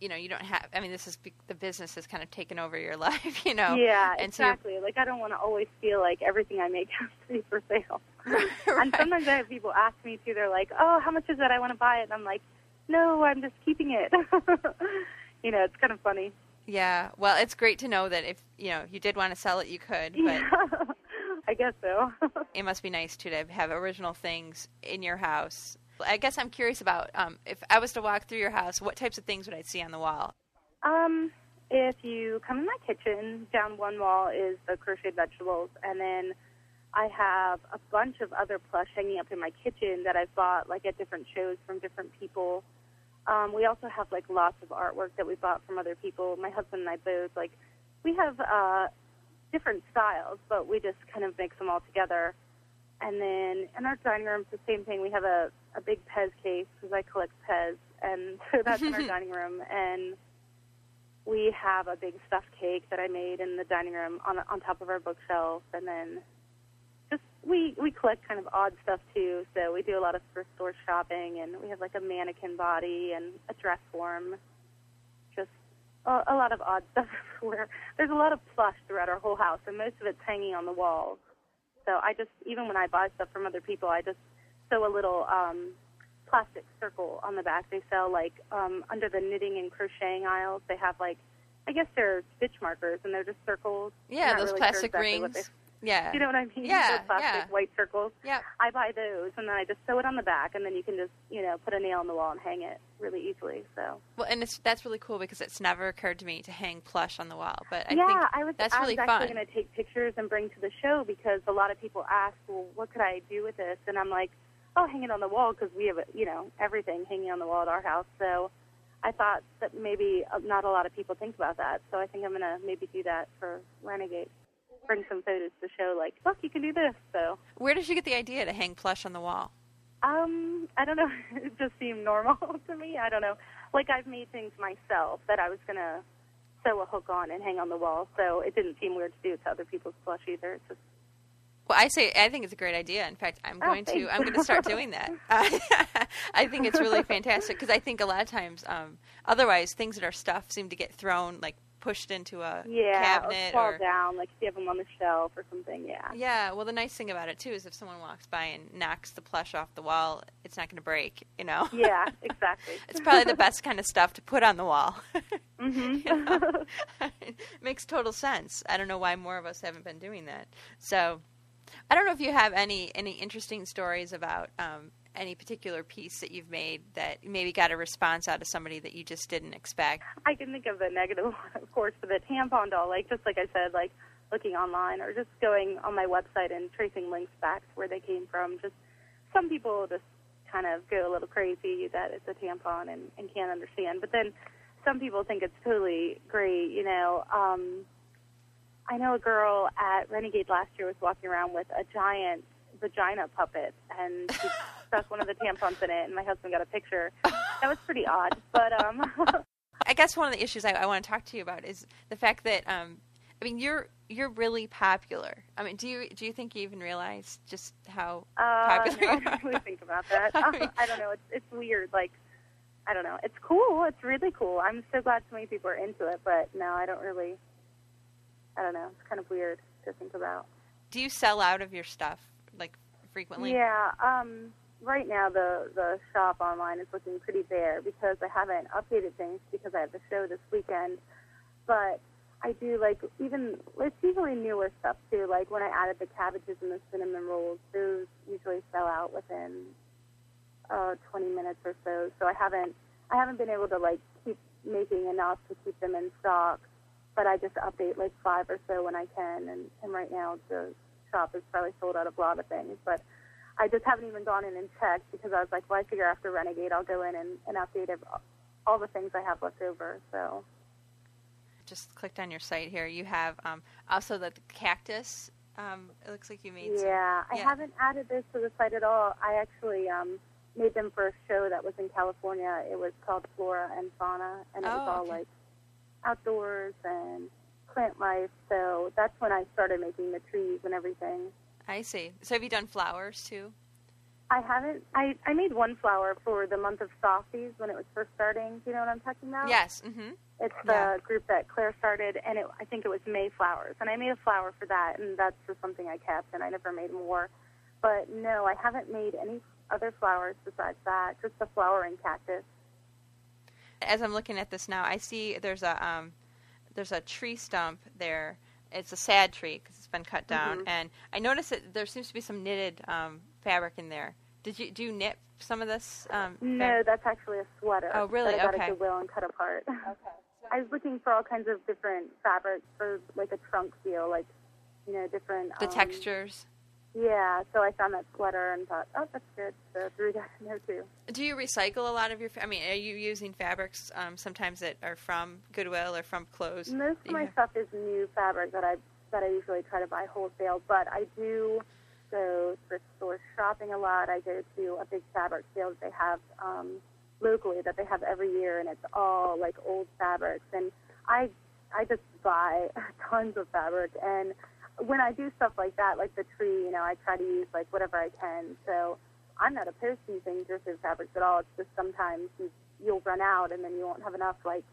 you know, you don't have. I mean, this is the business has kind of taken over your life, you know. Yeah, and exactly. So like I don't want to always feel like everything I make has to be for sale. right. And sometimes I have people ask me too. They're like, "Oh, how much is that? I want to buy it." And I'm like, "No, I'm just keeping it." you know, it's kind of funny. Yeah. Well, it's great to know that if you know you did want to sell it, you could. But Yeah. I guess so. it must be nice too to have original things in your house. I guess I'm curious about um, if I was to walk through your house, what types of things would I see on the wall? Um, if you come in my kitchen, down one wall is the crocheted vegetables, and then I have a bunch of other plush hanging up in my kitchen that I've bought like at different shows from different people. Um, we also have like lots of artwork that we bought from other people. My husband and I both like we have uh, different styles, but we just kind of mix them all together. And then in our dining room, it's the same thing. We have a, a big Pez case because I collect Pez, and so that's in our dining room. And we have a big stuffed cake that I made in the dining room on on top of our bookshelf, and then just we we collect kind of odd stuff too. So we do a lot of thrift store shopping, and we have like a mannequin body and a dress form. Just a, a lot of odd stuff everywhere. There's a lot of plush throughout our whole house, and most of it's hanging on the walls. So I just even when I buy stuff from other people, I just sew a little um, plastic circle on the back. They sell like um, under the knitting and crocheting aisles. They have like I guess they're stitch markers, and they're just circles. Yeah, those really plastic sure exactly rings. Yeah. you know what I mean? Yeah, Those plastic yeah. white circles. Yep. I buy those, and then I just sew it on the back, and then you can just you know put a nail in the wall and hang it really easily. So Well, and it's, that's really cool because it's never occurred to me to hang plush on the wall. But I yeah, think I was that's I really was fun. actually going to take pictures and bring to the show because a lot of people ask, well, what could I do with this? And I'm like, oh, hang it on the wall because we have you know everything hanging on the wall at our house. So I thought that maybe uh, not a lot of people think about that. So I think I'm going to maybe do that for Renegade. Bring some photos to show, like, look, you can do this. So Where did you get the idea to hang plush on the wall? Um, I don't know. it just seemed normal to me. I don't know. Like I've made things myself that I was gonna sew a hook on and hang on the wall, so it didn't seem weird to do it to other people's plush either. It's just Well, I say I think it's a great idea. In fact, I'm Oh, going to. I'm going to start doing that. Uh, I think it's really fantastic because I think a lot of times, um, otherwise, things that are stuffed seem to get thrown like pushed into a yeah, cabinet or fall or down, like if you have them on the shelf or something. Yeah. yeah. Well, the nice thing about it too is if someone walks by and knocks the plush off the wall, it's not going to break. You know. Yeah, exactly. It's probably the best kind of stuff to put on the wall. Mhm. Know? it makes total sense. I don't know why more of us haven't been doing that. So, I don't know if you have any any interesting stories about um, any particular piece that you've made that maybe got a response out of somebody that you just didn't expect. I can think of the negative one, of course, for the tampon doll. Like just like I said, like looking online or just going on my website and tracing links back to where they came from. Just some people just kind of go a little crazy that it's a tampon and, and can't understand. But then some people think it's totally great. You know, um, I know a girl at Renegade last year was walking around with a giant vagina puppet, and she stuck one of the tampons in it, and my husband got a picture. That was pretty odd, but um. I guess one of the issues I, I want to talk to you about is the fact that um, I mean you're you're really popular. I mean, do you do you think you even realize just how Uh, popular no, I you don't really think about that. I mean- I don't know. It's it's weird. Like, I don't know. It's cool. It's really cool. I'm so glad so many people are into it. But no, I don't really. I don't know. It's kind of weird to think about. Do you sell out of your stuff like frequently? Yeah. Um. Right now, the the shop online is looking pretty bare because I haven't updated things because I have the show this weekend. But I do like even it's usually newer stuff too. Like when I added the cabbages and the cinnamon rolls, those usually sell out within uh, 20 minutes or so. So I haven't I haven't been able to like keep making enough to keep them in stock. But I just update like five or so when I can. And, and right now the shop is probably sold out of a lot of things. But I just haven't even gone in and checked because I was like, well, I figure after Renegade I'll go in and, and update ev- all the things I have left over. So Just clicked on your site here. You have um, also the cactus. Um, it looks like you made some. yeah, I haven't added this to the site at all. I actually um, made them for a show that was in California. It was called Flora and Fauna, and it was Oh, all okay. like outdoors and plant life, so that's when I started making the trees and everything. I see. So have you done flowers too? I haven't. I I made one flower for the month of Softies when it was first starting. Do you know what I'm talking about? Yes. Mm-hmm. It's the Yeah. group that Claire started, and it, I think it was Mayflowers. And I made a flower for that, and that's just something I kept, and I never made more. But no, I haven't made any other flowers besides that. Just the flowering cactus. As I'm looking at this now, I see there's a um, there's a tree stump there. It's a sad tree because it's been cut down, Mhm. and I noticed that there seems to be some knitted um, fabric in there. Did you do you knit some of this? Um, No, that's actually a sweater. Oh, really? That I got Okay. at Goodwill and cut apart. Okay. I was looking for all kinds of different fabrics for like a trunk feel, like you know, different. The um, textures. Yeah, so I found that sweater and thought, oh, that's good. So threw that in there too. Do you recycle a lot of your? fa- I mean, are you using fabrics um, sometimes that are from Goodwill or from clothes? Most of my have? stuff is new fabric that I that I usually try to buy wholesale, but I do go thrift store shopping a lot. I go to a big fabric sale that they have um, locally that they have every year, and it's all like old fabrics. And I I just buy tons of fabric, and when I do stuff like that, like the tree, you know, I try to use like whatever I can. So I'm not opposed to using thrifted fabrics at all. It's just sometimes you, you'll run out, and then you won't have enough like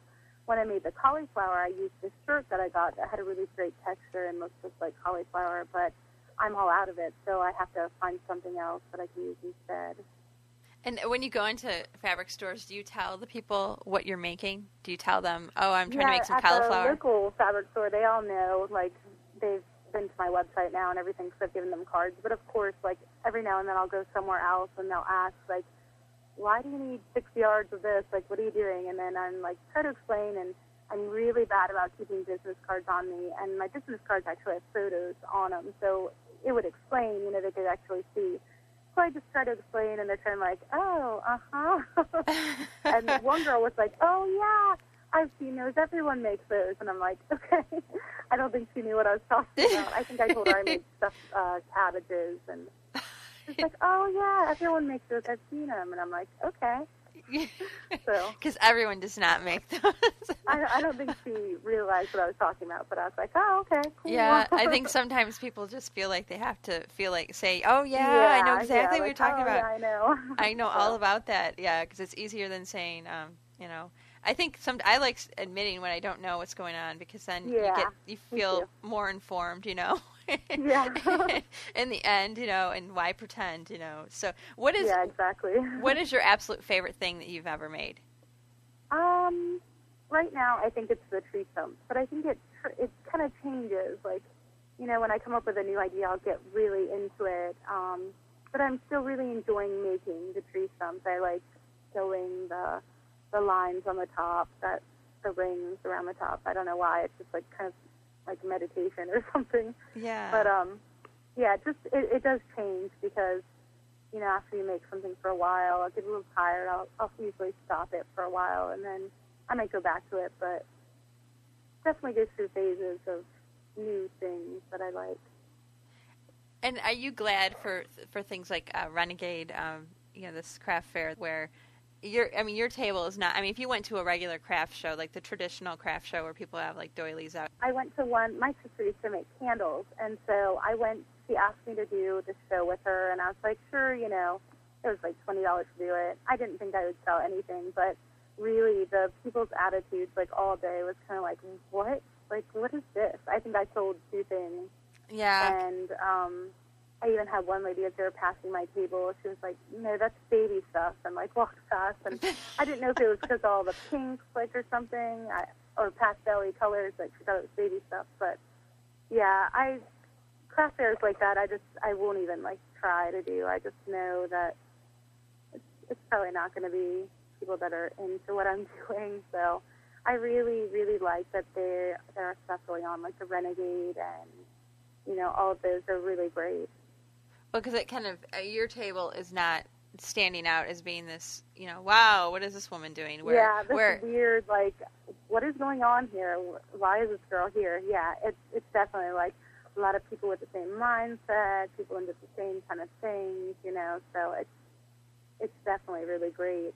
when I made the cauliflower, I used this shirt that I got that had a really great texture and looked just like cauliflower, but I'm all out of it, so I have to find something else that I can use instead. And when you go into fabric stores, do you tell the people what you're making? Do you tell them, "Oh, I'm trying yeah, to make some at cauliflower"? the local fabric store, they all know. Like they've been to my website now and everything, because I've given them cards. But of course, like every now and then, I'll go somewhere else and they'll ask, like, "Why do you need six yards of this? Like, what are you doing?" And then I'm like, try to explain and. I'm really bad about keeping business cards on me, and my business cards actually have photos on them, so it would explain, you know, they could actually see. So I just try to explain, and they're kind of like, oh, uh huh. and one girl was like, "Oh yeah, I've seen those. Everyone makes those." And I'm like, "Okay." I don't think she knew what I was talking about. I think I told her I made stuffed uh, cabbages, and she's like, "Oh yeah, everyone makes those. I've seen them." And I'm like, "Okay." So Because everyone does not make those. I, I don't think she realized what I was talking about, but I was like, "Oh, okay, cool." yeah, I think sometimes people just feel like they have to feel like say, "Oh yeah, I know exactly yeah, what you're talking "Oh, about." Yeah, I know. I know So, all about that. Yeah, because it's easier than saying, um, you know. I think some. I like admitting when I don't know what's going on because then you Yeah, get you feel more informed. You know. Yeah. In the end, you know, and why pretend? You know. So, what is Yeah, exactly. what is your absolute favorite thing that you've ever made? Um, right now I think it's the tree stump, but I think it it kind of changes. Like, you know, when I come up with a new idea, I'll get really into it. Um, but I'm still really enjoying making the tree stumps. I like sewing the the lines on the top, that the rings around the top. I don't know why. It's just like kind of like meditation or something. Yeah. But um, yeah, just it, it does change because you know after you make something for a while, I'll get a little tired. I'll I'll usually stop it for a while and then I might go back to it. But definitely goes through phases of new things that I like. And are you glad for for things like uh, Renegade, um, you know, this craft fair where your I mean your table is not I mean if you went to a regular craft show like the traditional craft show where people have like doilies out I went to one. My sister used to make candles, and so I went. She asked me to do the show with her, and I was like, sure, you know. It was like twenty dollars to do it. I didn't think I would sell anything, but really, the people's attitudes, like all day, was kind of like, what? Like, what is this? I think I sold two things, yeah and um, I even had one lady as they were passing my table. She was like, no, that's baby stuff, and like walked past, and I didn't know if it was because all the pinks, like, or something, I, or pastel colors, like, she thought it was baby stuff. But yeah, I craft fairs like that, I just, I won't even like try to do. I just know that it's, it's probably not going to be people that are into what I'm doing. So I really, really like that there there are stuff going on, like the Renegade, and you know, all of those are really great. Because it kind of uh, your table is not standing out as being this you know wow what is this woman doing where yeah, this where weird like, what is going on here? Why is this girl here? Yeah, it's it's definitely like a lot of people with the same mindset, people into the same kind of things, you know. So it's it's definitely really great.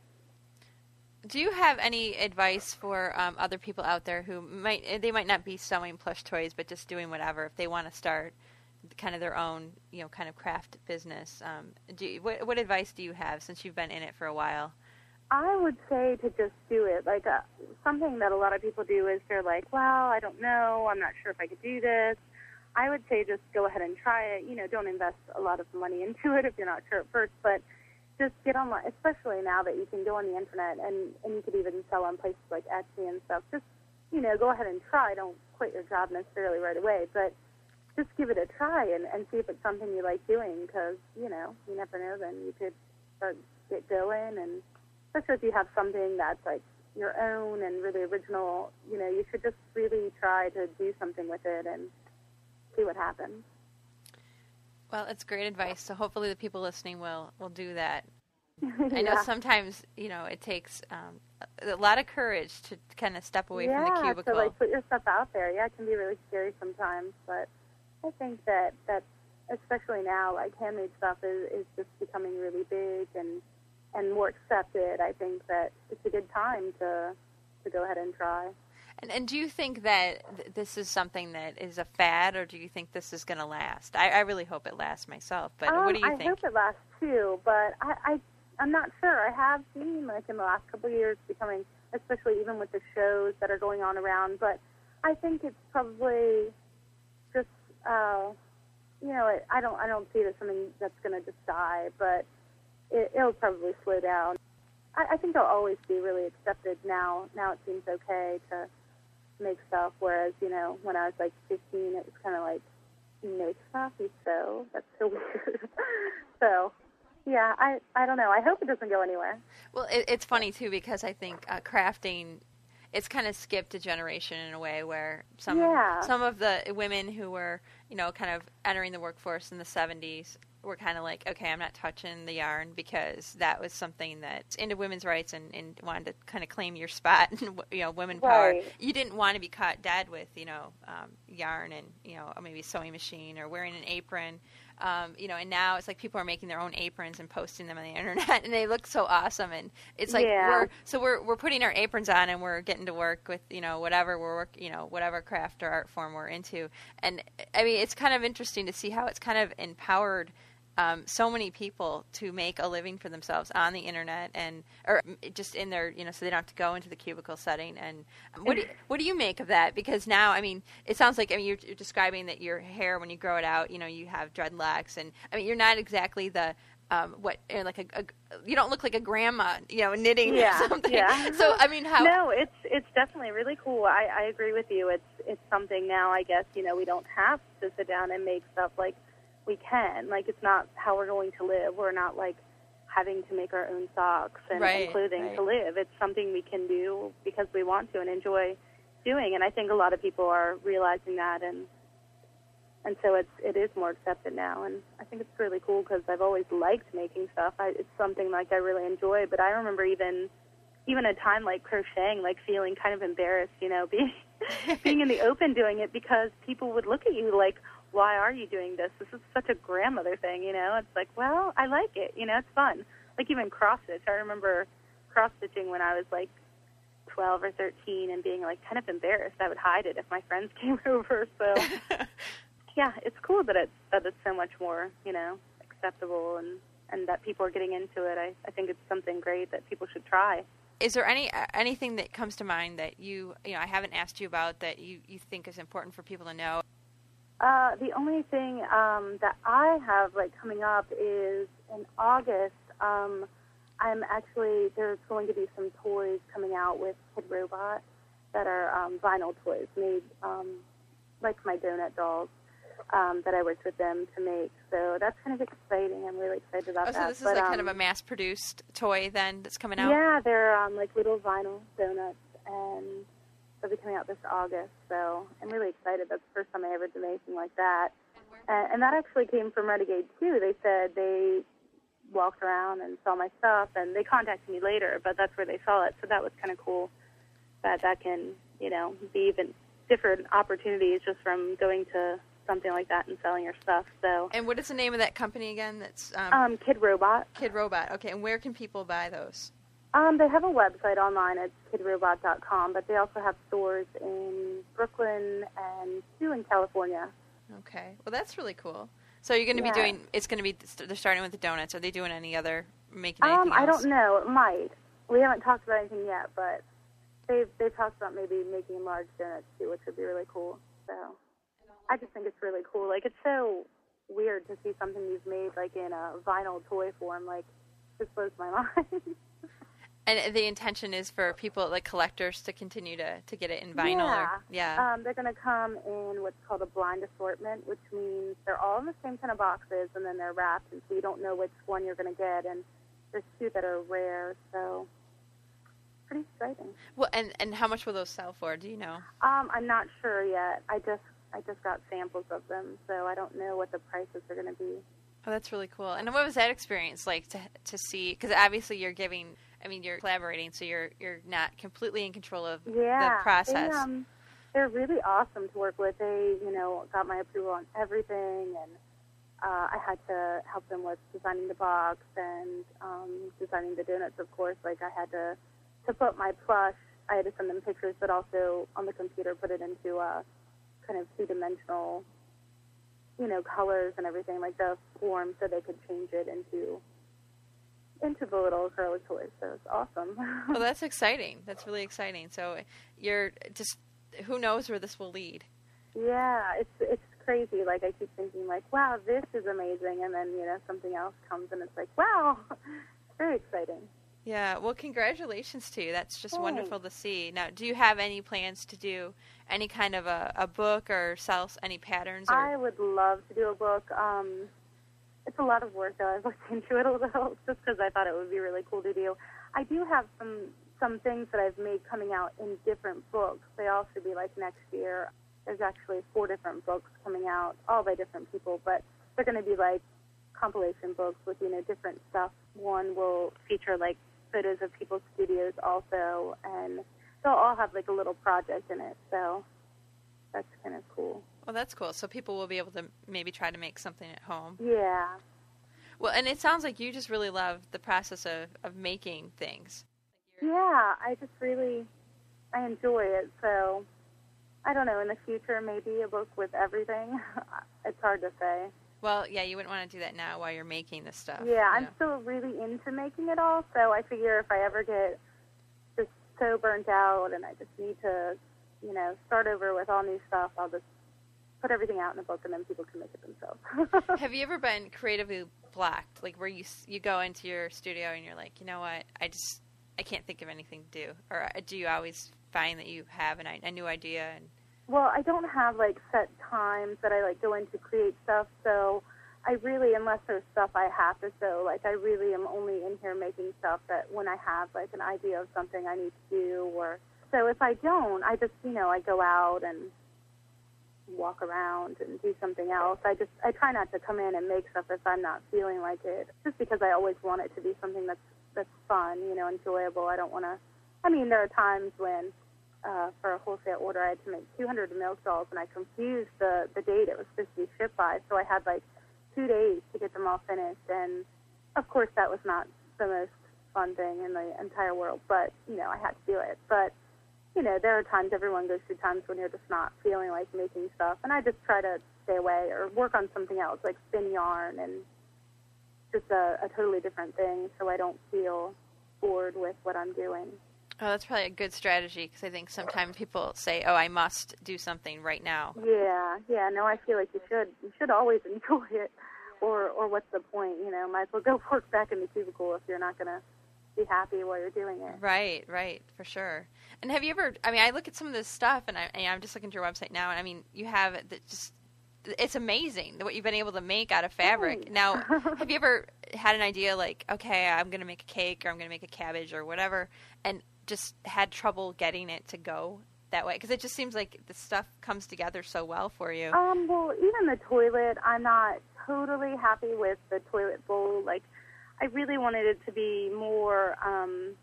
Do you have any advice for um, other people out there who might they might not be sewing plush toys, but just doing whatever if they want to start kind of their own, you know, kind of craft business? Um, do you, what, what advice do you have since you've been in it for a while? I would say to just do it. Like uh, something that a lot of people do is they're like, "Well, I don't know. I'm not sure if I could do this." I would say just go ahead and try it. You know, don't invest a lot of money into it if you're not sure at first, but just get online, especially now that you can go on the internet and and you could even sell on places like Etsy and stuff. Just you know, go ahead and try. Don't quit your job necessarily right away, but just give it a try and and see if it's something you like doing. Because you know, you never know. Then you could start get going, and especially if you have something that's like your own and really original. You know, you should just really try to do something with it and see what happens. Well, it's great advice. So hopefully the people listening will will do that. I know sometimes you know it takes um, a lot of courage to kind of step away yeah, from the cubicle. Yeah, to like put yourself out there. Yeah, it can be really scary sometimes, but I think that that especially now, like handmade stuff is is just becoming really big and and more accepted. I think that it's a good time to to go ahead and try. And, and do you think that th- this is something that is a fad, or do you think this is going to last? I, I really hope it lasts myself. But um, what do you I think? I hope it lasts too, but I, I I'm not sure. I have seen like in the last couple of years becoming, especially even with the shows that are going on around. But I think it's probably uh, you know it, I don't I don't see it as something that's going to just die, but it, it'll probably slow down. I, I think they'll always be really accepted now. Now it seems okay to make stuff, whereas you know when I was like 15, it was kind of like you make stuff, you sew. That's so weird. so yeah, I I don't know. I hope it doesn't go anywhere. Well, it, it's funny too because I think uh, crafting it's kind of skipped a generation in a way where some Yeah. some of the women who were you know kind of entering the workforce in the 70s were kind of like okay i'm not touching the yarn because that was something that's into women's rights and, and wanted to kind of claim your spot and you know women power Right. you didn't want to be caught dead with you know um, yarn and you know maybe a sewing machine or wearing an apron um, you know and now it's like people are making their own aprons and posting them on the internet and they look so awesome and it's like Yeah. we're so we're we're putting our aprons on and we're getting to work with you know whatever we're work you know whatever craft or art form we're into and i mean it's kind of interesting to see how it's kind of empowered um, so many people to make a living for themselves on the internet and or just in their you know so they don't have to go into the cubicle setting and um, what do you, what do you make of that because now I mean it sounds like I mean you're, you're describing that your hair when you grow it out you know you have dreadlocks and I mean you're not exactly the um, what uh, like a, a you don't look like a grandma you know knitting Yeah, or something yeah. so I mean how No, it's it's definitely really cool. I, I agree with you. It's it's something now. I guess you know we don't have to sit down and make stuff like we can. Like it's not how we're going to live. We're not like having to make our own socks and, Right, and clothing right. to live. It's something we can do because we want to and enjoy doing. And I think a lot of people are realizing that and and so it's it is more accepted now and I think it's really cool because I've always liked making stuff. I, it's something like I really enjoy. But I remember even even a time like crocheting, like feeling kind of embarrassed, you know, being being in the open doing it because people would look at you like, why are you doing this? This is such a grandmother thing, you know. It's like, well, I like it, you know, it's fun. Like even cross stitch. I remember cross stitching when I was like 12 or 13 and being like kind of embarrassed. I would hide it if my friends came over. So yeah, it's cool that it's that it's so much more, you know, acceptable and and that people are getting into it. I I think it's something great that people should try. Is there any uh, anything that comes to mind that you you know I haven't asked you about that you you think is important for people to know Uh, the only thing um, that I have like coming up is in August. Um, I'm actually there's going to be some toys coming out with Kidrobot that are um, vinyl toys made um, like my donut dolls um, that I worked with them to make. So that's kind of exciting. I'm really excited about oh so that. this is But, like kind of um, a mass produced toy then that's coming out Yeah, they're um, like little vinyl donuts, and they'll be coming out this August. So I'm really excited. That's the first time I ever did anything like that. And, and that actually came from Renegade too. They said they walked around and saw my stuff, and they contacted me later, but that's where they saw it. So that was kind of cool. That that can you know be even different opportunities just from going to something like that and selling your stuff. So and what is the name of that company again that's um, um, Kidrobot. Kid Robot okay and where can people buy those Um, they have a website online at kidrobot.com, but they also have stores in Brooklyn and two in California. Okay. Well, that's really cool. So you're going to Yeah. be doing. It's going to be. They're starting with the donuts. Are they doing any other making Um, I don't know. It might. We haven't talked about anything yet, but they've they've talked about maybe making large donuts too, which would be really cool. So I just think it's really cool. Like it's so weird to see something you've made like in a vinyl toy form. Like just blows my mind. And the intention is for people like collectors to continue to to get it in vinyl. Or, yeah. Um, they're going to come in what's called a blind assortment, which means they're all in the same kind of boxes, and then they're wrapped, and so you don't know which one you're going to get. And there's two that are rare, so pretty exciting. well, and and how much will those sell for? Do you know? Um, I'm not sure yet. I just I just got samples of them, so I don't know what the prices are going to be. Oh, that's really cool. And what was that experience like to to see? Because obviously you're giving. I mean, you're collaborating, so you're you're not completely in control of Yeah, the process. They, um, they're really awesome to work with. They, you know, got my approval on everything, and uh, I had to help them with designing the box and um, designing the donuts. Of course, like I had to to put my plush. I had to send them pictures, but also on the computer put it into a kind of two dimensional, you know, colors and everything like the form, so they could change it into into the little acrylic toys. So it's awesome. well, that's exciting. That's really exciting. So you're just who knows where this will lead. Yeah, it's it's crazy. Like I keep thinking, like, wow, this is amazing, and then you know something else comes, and it's like, wow, it's very exciting. Yeah, well, congratulations to you. That's just Thanks. wonderful to see. Now, do you have any plans to do any kind of a, a book or sell any patterns? Or, I would love to do a book. Um, it's a lot of work, though. I've looked into it a little, just because I thought it would be really cool to do. I do have some some things that I've made coming out in different books. They all should be like next year. There's actually four different books coming out, all by different people, but they're going to be like compilation books with you know different stuff. One will feature like photos of people's studios also, and they'll all have like a little project in it. So that's kind of cool. well, that's cool. So people will be able to maybe try to make something at home. Yeah. Well, and it sounds like you just really love the process of, of making things. Yeah, I just really I enjoy it. So I don't know. In the future, maybe a book with everything. it's hard to say. Well, yeah, you wouldn't want to do that now while you're making this stuff. Yeah, you I'm still really into making it all. So I figure if I ever get just so burnt out and I just need to, you know, start over with all new stuff, I'll just put everything out in a book and then people can make it themselves. Have you ever been creatively blocked, like where you s- you go into your studio and you're like, you know what, I just I can't think of anything to do, or do you always find that you have an, a new idea and Well, I don't have like set times that I like go in to create stuff, so I really, unless there's stuff I have to sew, like I really am only in here making stuff that when I have like an idea of something I need to do, or so if I don't, I just you know I go out and walk around and do something else. I just I try not to come in and make stuff if I'm not feeling like it, just because I always want it to be something that's that's fun, you know, enjoyable. I don't want to. I mean, there are times when uh, for a wholesale order, I had to make 200 milk dolls, and I confused the the date it was supposed to be shipped by. So I had like two days to get them all finished, and of course that was not the most fun thing in the entire world. But you know, I had to do it. But you know, there are times everyone goes through times when you're just not feeling like making stuff, and I just try to stay away or work on something else, like spin yarn and just a, a totally different thing, so I don't feel bored with what I'm doing. Oh, that's probably a good strategy because I think sometimes people say, oh, I must do something right now. Yeah, yeah. No, I feel like you should. You should always enjoy it, or or what's the point? You know, might as well go work back in the cubicle if you're not gonna be happy while you're doing it. Right, right, for sure. And have you ever? I mean, I look at some of this stuff, and, I, and I'm just looking at your website now, and I mean, you have that just. It's amazing what you've been able to make out of fabric. Now, have you ever had an idea like, okay, I'm going to make a cake or I'm going to make a cabbage or whatever, and just had trouble getting it to go that way? Because it just seems like the stuff comes together so well for you. Um, well, even the toilet, I'm not totally happy with the toilet bowl. Like, I really wanted it to be more um,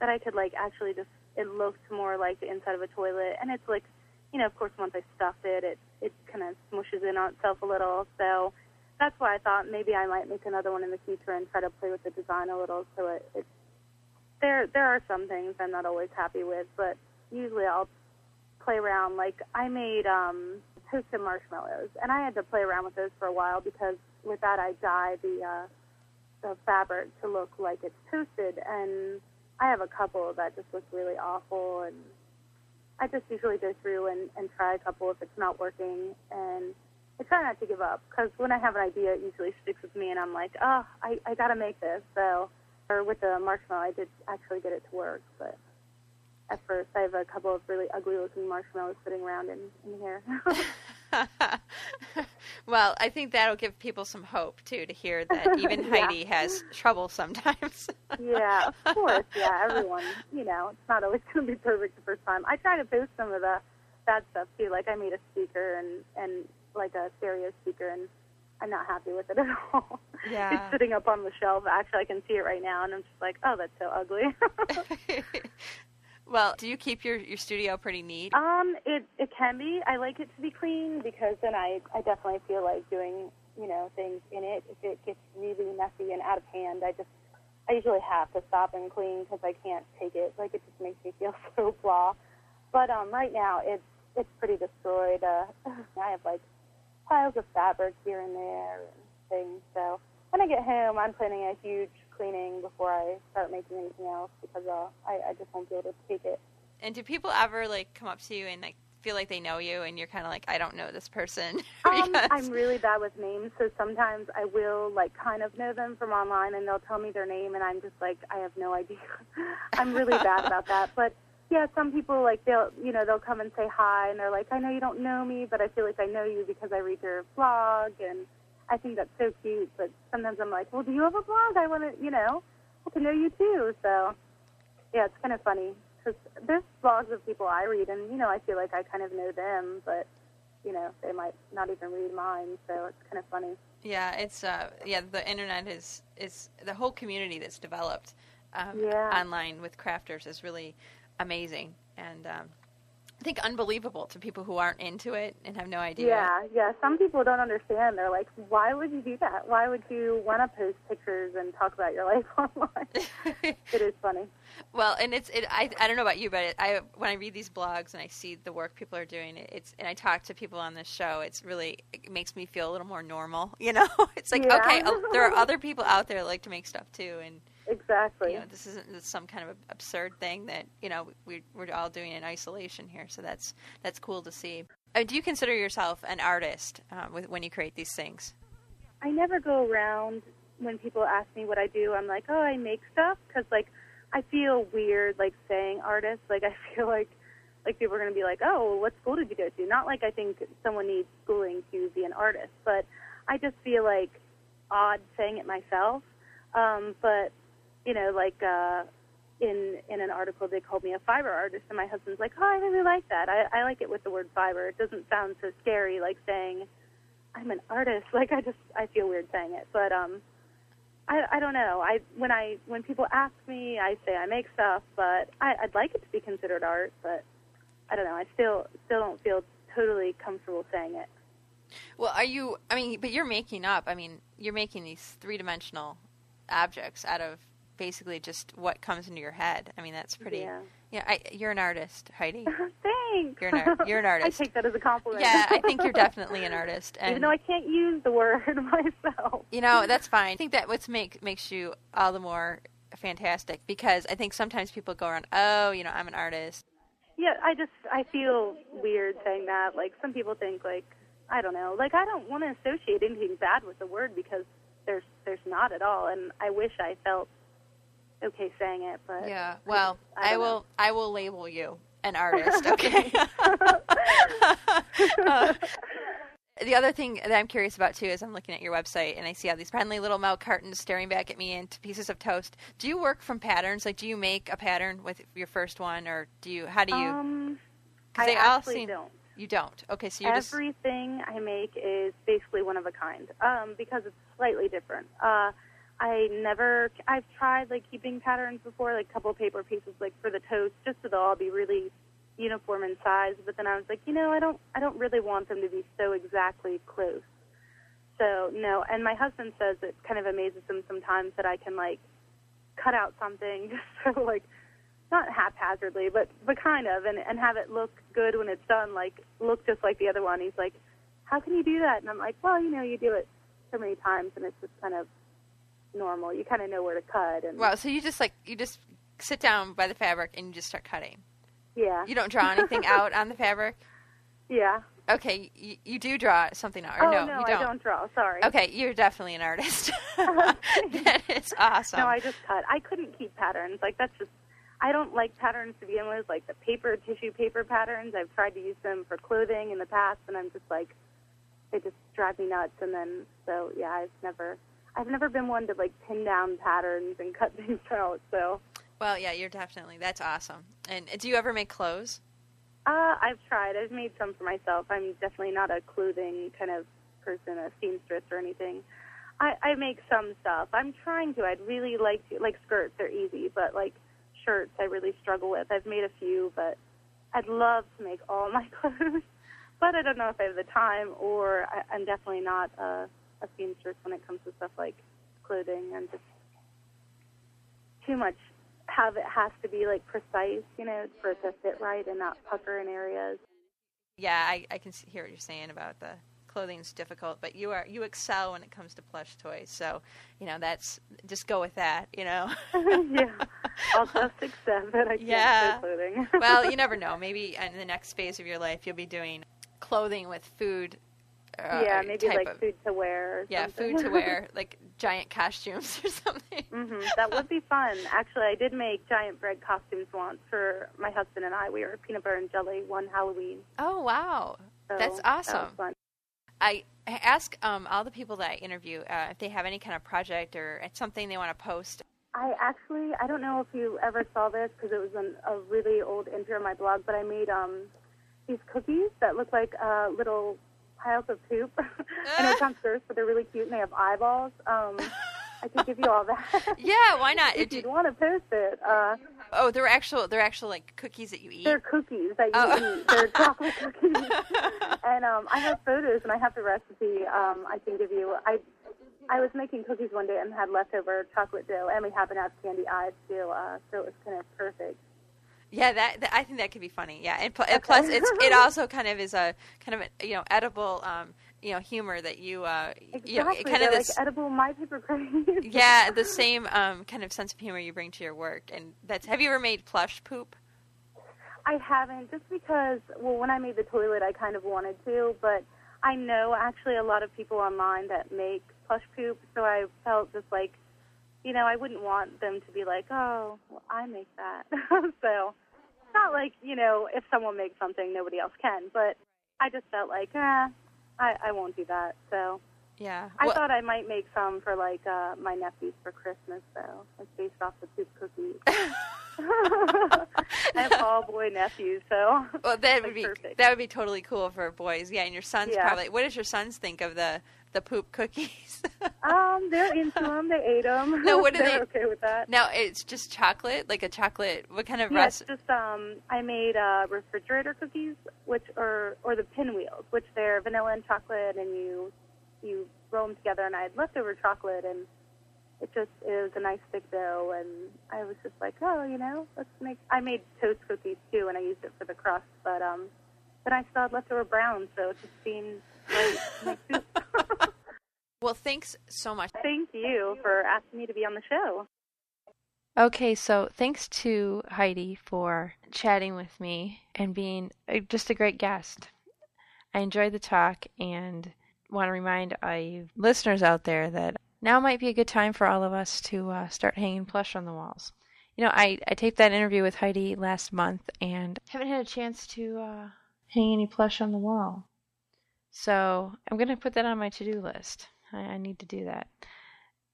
that I could like actually just it looked more like the inside of a toilet, and it's like, you know, of course, once I stuff it, it it kind of smushes in on itself a little. So that's why I thought maybe I might make another one in the future and try to play with the design a little, so it, it there there are some things I'm not always happy with, but usually I'll play around. Like I made um, toasted marshmallows, and I had to play around with those for a while because with that I dye the uh, the fabric to look like it's toasted, and I have a couple that just look really awful, and I just usually go through and, and try a couple if it's not working, and I try not to give up because when I have an idea, it usually sticks with me, and I'm like, oh, I I gotta make this. So, or with the marshmallow, I did actually get it to work, but at first, I have a couple of really ugly looking marshmallows sitting around in, in here. well, I think that'll give people some hope too to hear that even yeah. Heidi has trouble sometimes. yeah, of course. Yeah, everyone. You know, it's not always going to be perfect the first time. I try to post some of the bad stuff too. Like I made a speaker and and like a stereo speaker, and I'm not happy with it at all. Yeah. it's sitting up on the shelf. Actually, I can see it right now, and I'm just like, oh, that's so ugly. Well, do you keep your, your studio pretty neat? Um, it it can be. I like it to be clean because then I I definitely feel like doing you know things in it. If it gets really messy and out of hand, I just I usually have to stop and clean because I can't take it. Like it just makes me feel so blah. But um, right now it's it's pretty destroyed. Uh, I have like piles of fabric here and there and things. So when I get home, I'm planning a huge cleaning before I start making anything else because uh, I, I just won't be able to take it. And do people ever like come up to you and like feel like they know you and you're kind of like I don't know this person? um, I'm really bad with names, so sometimes I will like kind of know them from online and they'll tell me their name and I'm just like I have no idea. I'm really bad about that, but yeah, some people like they'll you know they'll come and say hi and they're like I know you don't know me, but I feel like I know you because I read your blog and I think that's so cute. But sometimes I'm like, well, do you have a blog? I want to, you know, I to know you too. So, yeah, it's kind of funny because there's blogs of people I read, and you know, I feel like I kind of know them, but you know, they might not even read mine. So it's kind of funny. Yeah, it's uh, yeah, the internet is is the whole community that's developed um, yeah. online with crafters is really amazing, and um, I think unbelievable to people who aren't into it and have no idea. Yeah, yeah. Some people don't understand. They're like, "Why would you do that? Why would you want to post pictures and talk about your life online?" it is funny. Well, and it's it. I I don't know about you, but it, I when I read these blogs and I see the work people are doing, it's and I talk to people on this show. It's really it makes me feel a little more normal. You know, it's like yeah. okay, oh, there are other people out there that like to make stuff too, and Exactly. You know, this isn't some kind of absurd thing that you know we, we're all doing in isolation here. So that's that's cool to see. Uh, do you consider yourself an artist uh, with, when you create these things? I never go around when people ask me what I do. I'm like, oh, I make stuff because like I feel weird like saying artist. Like I feel like like people are going to be like, oh, well, what school did you go to? Not like I think someone needs schooling to be an artist, but I just feel like odd saying it myself. Um, but you know, like uh, in in an article they called me a fiber artist, and my husband's like, oh, I really like that. I, I like it with the word fiber. It doesn't sound so scary like saying I'm an artist. Like I just I feel weird saying it, but um, I I don't know. I when I when people ask me, I say I make stuff, but I, I'd like it to be considered art, but I don't know. I still still don't feel totally comfortable saying it. Well, are you? I mean, but you're making up. I mean, you're making these three dimensional objects out of basically just what comes into your head. I mean, that's pretty. Yeah. Yeah, I, you're an artist, Heidi. Thanks. You're an, you're an artist. I take that as a compliment. Yeah, I think you're definitely an artist. And Even though I can't use the word myself. You know, that's fine. I think that what make, makes you all the more fantastic because I think sometimes people go around, oh, you know, I'm an artist. Yeah, I just I feel weird saying that. Like some people think like I don't know. Like I don't want to associate anything bad with the word because there's there's not at all. And I wish I felt okay saying it, but yeah. Well, I, I will. Know. I will label you an artist. Okay. uh, the other thing that I'm curious about too is I'm looking at your website and I see all these friendly little milk cartons staring back at me and pieces of toast. Do you work from patterns? Like, do you make a pattern with your first one, or do you? How do you? Um, I they all seem, don't. You don't. Okay, so you're everything just... I make is basically one of a kind. Um, because it's slightly different. Uh, I never. I've tried like keeping patterns before, like a couple paper pieces, like for the toast, just so they'll all be really uniform in size. But then I was like, you know, I don't. I don't really want them to be so exactly close. So no. And my husband says it kind of amazes him sometimes that I can like cut out something just so like not haphazardly, but but kind of, and and have it look good when it's done, like look just like the other one. He's like, how can you do that? And I'm like, well, you know, you do it so many times, and it's just kind of normal. You kind of know where to cut. And Wow, so you just like you just sit down by the fabric and you just start cutting. yeah, You don't draw anything out on the fabric. yeah. Okay, you, you do draw something out, or oh no, no, you I don't draw. Sorry. Okay, you're definitely an artist. that is awesome. No, I just cut. I couldn't keep patterns. Like that's just. I don't like patterns to begin with, like the paper tissue paper patterns. I've tried to use them for clothing in the past, and I'm just like, they just drive me nuts. And then, so yeah, I've never, I've never been one to like pin down patterns and cut things out. So, well, yeah, you're definitely that's awesome. And uh, do you ever make clothes? uh, I've tried. I've made some for myself. I'm definitely not a clothing kind of person, a seamstress or anything. I, I make some stuff. I'm trying to. I'd really like to. Like skirts they're easy, but like shirts, I really struggle with. I've made a few, but I'd love to make all my clothes. but I don't know if I have the time, or I, I'm definitely not a, a seamstress when it comes to stuff like clothing. I'm just too much. Have it has to be like precise, you know, for it to fit right and not pucker in areas. Yeah, I, I can hear what you're saying about the clothing's difficult, but you are you excel when it comes to plush toys. So, you know, that's just go with that. You know. yeah, I'll just accept that I can't Yeah. do clothing. well, you never know. Maybe in the next phase of your life, you'll be doing clothing with food. Uh, yeah, maybe like of, food to wear. Or Yeah, something. food to wear, like giant costumes or something. hmm That would be fun. Actually, I did make giant bread costumes once for my husband and I. We were peanut butter and jelly one Halloween. Oh wow, So that's That awesome. was fun. I ask um, all the people that I interview uh, if they have any kind of project or it's something they want to post. I actually, I don't know if you ever saw this because it was an, a really old entry on my blog, but I made um, these cookies that look like uh, little piles of poop. I know it sounds gross, but they're really cute and they have eyeballs. Um, I can give you all that. Yeah, why not? if you'd want to post it. Uh, oh, they're actual they're actual like cookies that you eat. they're cookies that you Oh. eat. They're chocolate cookies. and um, I have photos and I have the recipe. Um, I can give you. I I was making cookies one day and had leftover chocolate dough, and we happen to have candy eyes too. Uh, so it was kind of perfect. Yeah, that, that I think that could be funny. Yeah, and, pl- and plus it's it also kind of is a kind of a, you know edible um you know humor that you uh Exactly. you know kind They're of like edible my paper cranes. yeah the same um kind of sense of humor you bring to your work and that's have you ever made plush poop? I haven't, just because, well, when I made the toilet, I kind of wanted to, but I know actually a lot of people online that make plush poop, so I felt just like, you know, I wouldn't want them to be like, oh, well, I make that. so not like, you know, if someone makes something, nobody else can, but I just felt like, eh, I, I won't do that. So Yeah. I Well- thought I might make some for like uh, my nephews for Christmas, though, It's based off the poop cookies. I have all boy nephews, so Well, that would be perfect. that would be totally cool for boys. Yeah, and your sons Yeah. probably. What does your sons think of the the poop cookies? um, they're into them. They ate them. No, what they're they- okay with that? now it's just chocolate, like a chocolate. What kind of Yeah, it's just um, I made uh, refrigerator cookies, which are or the pinwheels, which they're vanilla and chocolate, and you you roll them together. And I had leftover chocolate, and it just is a nice thick dough. And I was just like, oh, you know, let's make. I made toast cookies too, and I used it for the crust, but um, then I still had leftover brown, so it just seemed right to make soup. Well, thanks so much. Thank you for asking me to be on the show. Okay, so thanks to Heidi for chatting with me and being uh, just a great guest. I enjoyed the talk and want to remind all you listeners out there that now might be a good time for all of us to uh, start hanging plush on the walls. You know, I, I taped that interview with Heidi last month and haven't had a chance to uh, hang any plush on the wall. So I'm going to put that on my to do list. I, I need to do that.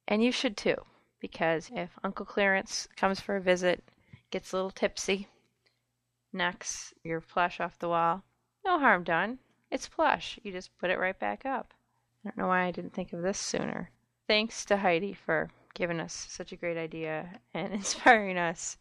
And you should too because if Uncle Clarence comes for a visit, gets a little tipsy, knocks your plush off the wall, no harm done. It's plush. You just put it right back up. I don't know why I didn't think of this sooner. Thanks to Heidi for giving us such a great idea and inspiring us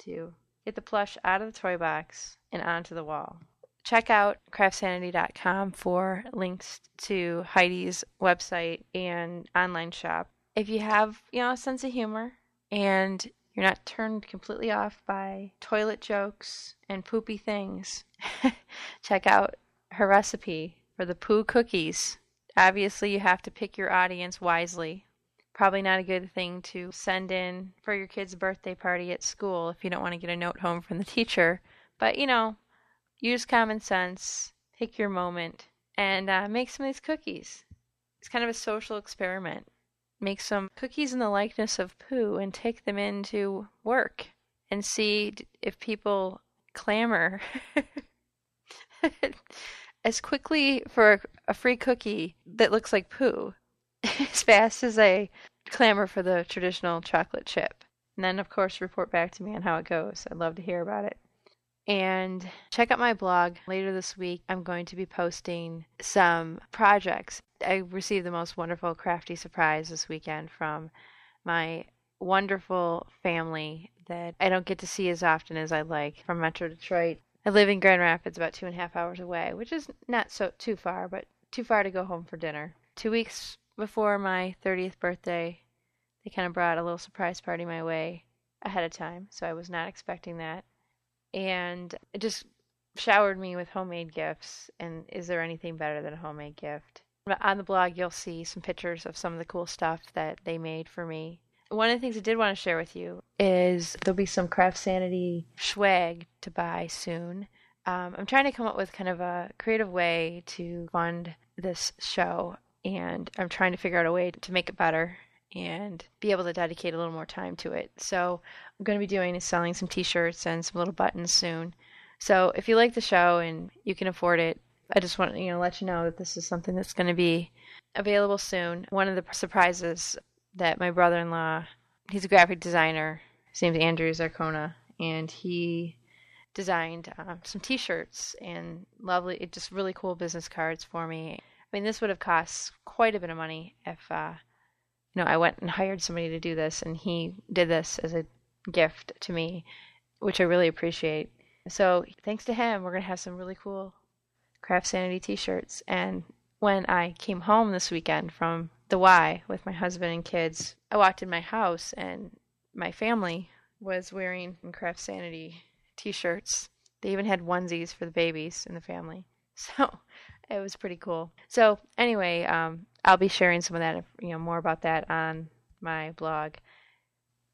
to get the plush out of the toy box and onto the wall. Check out craftsanity.com for links to Heidi's website and online shop if you have, you know, a sense of humor and you're not turned completely off by toilet jokes and poopy things, check out her recipe for the poo cookies. Obviously, you have to pick your audience wisely. Probably not a good thing to send in for your kid's birthday party at school if you don't want to get a note home from the teacher. But, you know, use common sense, pick your moment, and uh, make some of these cookies. It's kind of a social experiment. Make some cookies in the likeness of poo and take them into work and see if people clamor as quickly for a free cookie that looks like poo as fast as they clamor for the traditional chocolate chip. And then, of course, report back to me on how it goes. I'd love to hear about it. And check out my blog later this week. I'm going to be posting some projects. I received the most wonderful crafty surprise this weekend from my wonderful family that I don't get to see as often as I'd like from Metro Detroit. I live in Grand Rapids, about two and a half hours away, which is not so too far, but too far to go home for dinner. Two weeks before my 30th birthday, they kind of brought a little surprise party my way ahead of time, so I was not expecting that and it just showered me with homemade gifts. And is there anything better than a homemade gift? On the blog, you'll see some pictures of some of the cool stuff that they made for me. One of the things I did want to share with you is there'll be some CraftSanity swag to buy soon. Um, I'm trying to come up with kind of a creative way to fund this show, and I'm trying to figure out a way to make it better and be able to dedicate a little more time to it. So I'm going to be doing is selling some t-shirts and some little buttons soon. So if you like the show and you can afford it, I just want you know let you know that this is something that's going to be available soon. One of the surprises that my brother-in-law, he's a graphic designer. His name's Andrew Zarcona, and he designed um, some T-shirts and lovely, just really cool business cards for me. I mean, this would have cost quite a bit of money if uh, you know I went and hired somebody to do this, and he did this as a gift to me, which I really appreciate. So thanks to him, we're gonna have some really cool CraftSanity T-shirts. And when I came home this weekend from the Y with my husband and kids, I walked in my house and my family was wearing CraftSanity T-shirts. They even had onesies for the babies in the family. So it was pretty cool. So anyway, um, I'll be sharing some of that, you know, more about that on my blog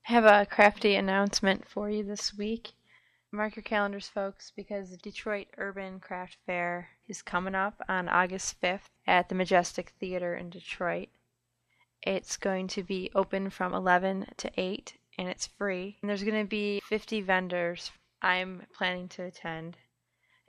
I have a crafty announcement for you this week. Mark your calendars, folks, because the Detroit Urban Craft Fair is coming up on August 5th at the Majestic Theater in Detroit. It's going to be open from 11 to 8 and it's free. And there's going to be 50 vendors. I'm planning to attend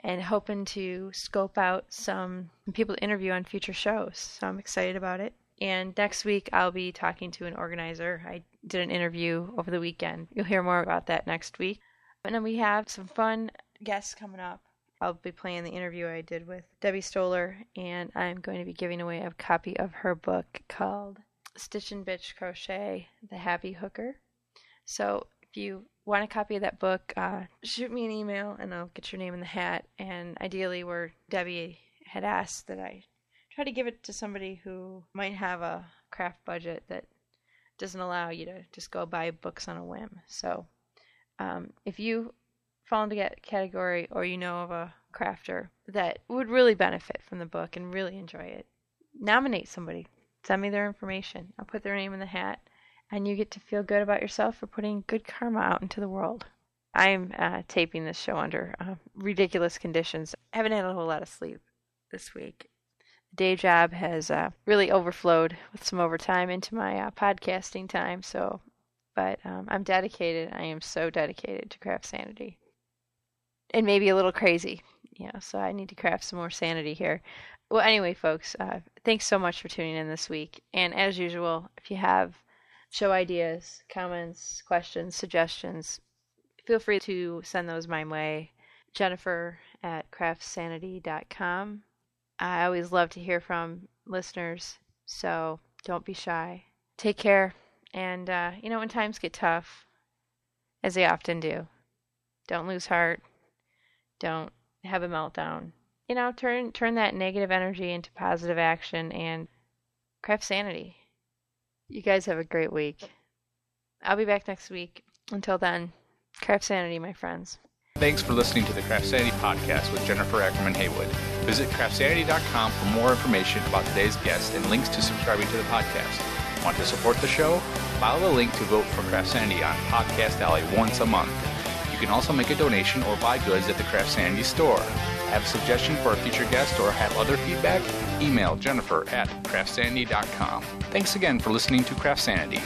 and hoping to scope out some people to interview on future shows. So I'm excited about it. And next week, I'll be talking to an organizer. I did an interview over the weekend. You'll hear more about that next week. And then we have some fun guests coming up. I'll be playing the interview I did with Debbie Stoller, and I'm going to be giving away a copy of her book called Stitch and Bitch Crochet The Happy Hooker. So if you want a copy of that book, uh, shoot me an email and I'll get your name in the hat. And ideally, where Debbie had asked that I try to give it to somebody who might have a craft budget that doesn't allow you to just go buy books on a whim. So, um, if you fall into that category or you know of a crafter that would really benefit from the book and really enjoy it, nominate somebody. Send me their information. I'll put their name in the hat, and you get to feel good about yourself for putting good karma out into the world. I'm uh, taping this show under uh, ridiculous conditions. I haven't had a whole lot of sleep this week, The day job has uh, really overflowed with some overtime into my uh, podcasting time. So, but um, I'm dedicated. I am so dedicated to craft sanity, and maybe a little crazy. You know, so I need to craft some more sanity here. Well, anyway, folks, uh, thanks so much for tuning in this week. And as usual, if you have show ideas, comments, questions, suggestions, feel free to send those my way. Jennifer at craftsanity.com I always love to hear from listeners, so don't be shy. Take care, and uh, you know when times get tough, as they often do, don't lose heart. Don't have a meltdown. You know, turn turn that negative energy into positive action and craft sanity. You guys have a great week. I'll be back next week. Until then, craft sanity, my friends. Thanks for listening to the CraftSanity podcast with Jennifer Ackerman Haywood. Visit craftsanity.com for more information about today's guest and links to subscribing to the podcast. Want to support the show? Follow the link to vote for CraftSanity on Podcast Alley once a month. You can also make a donation or buy goods at the CraftSanity store. Have a suggestion for a future guest or have other feedback? Email Jennifer at craftsanity.com. Thanks again for listening to CraftSanity.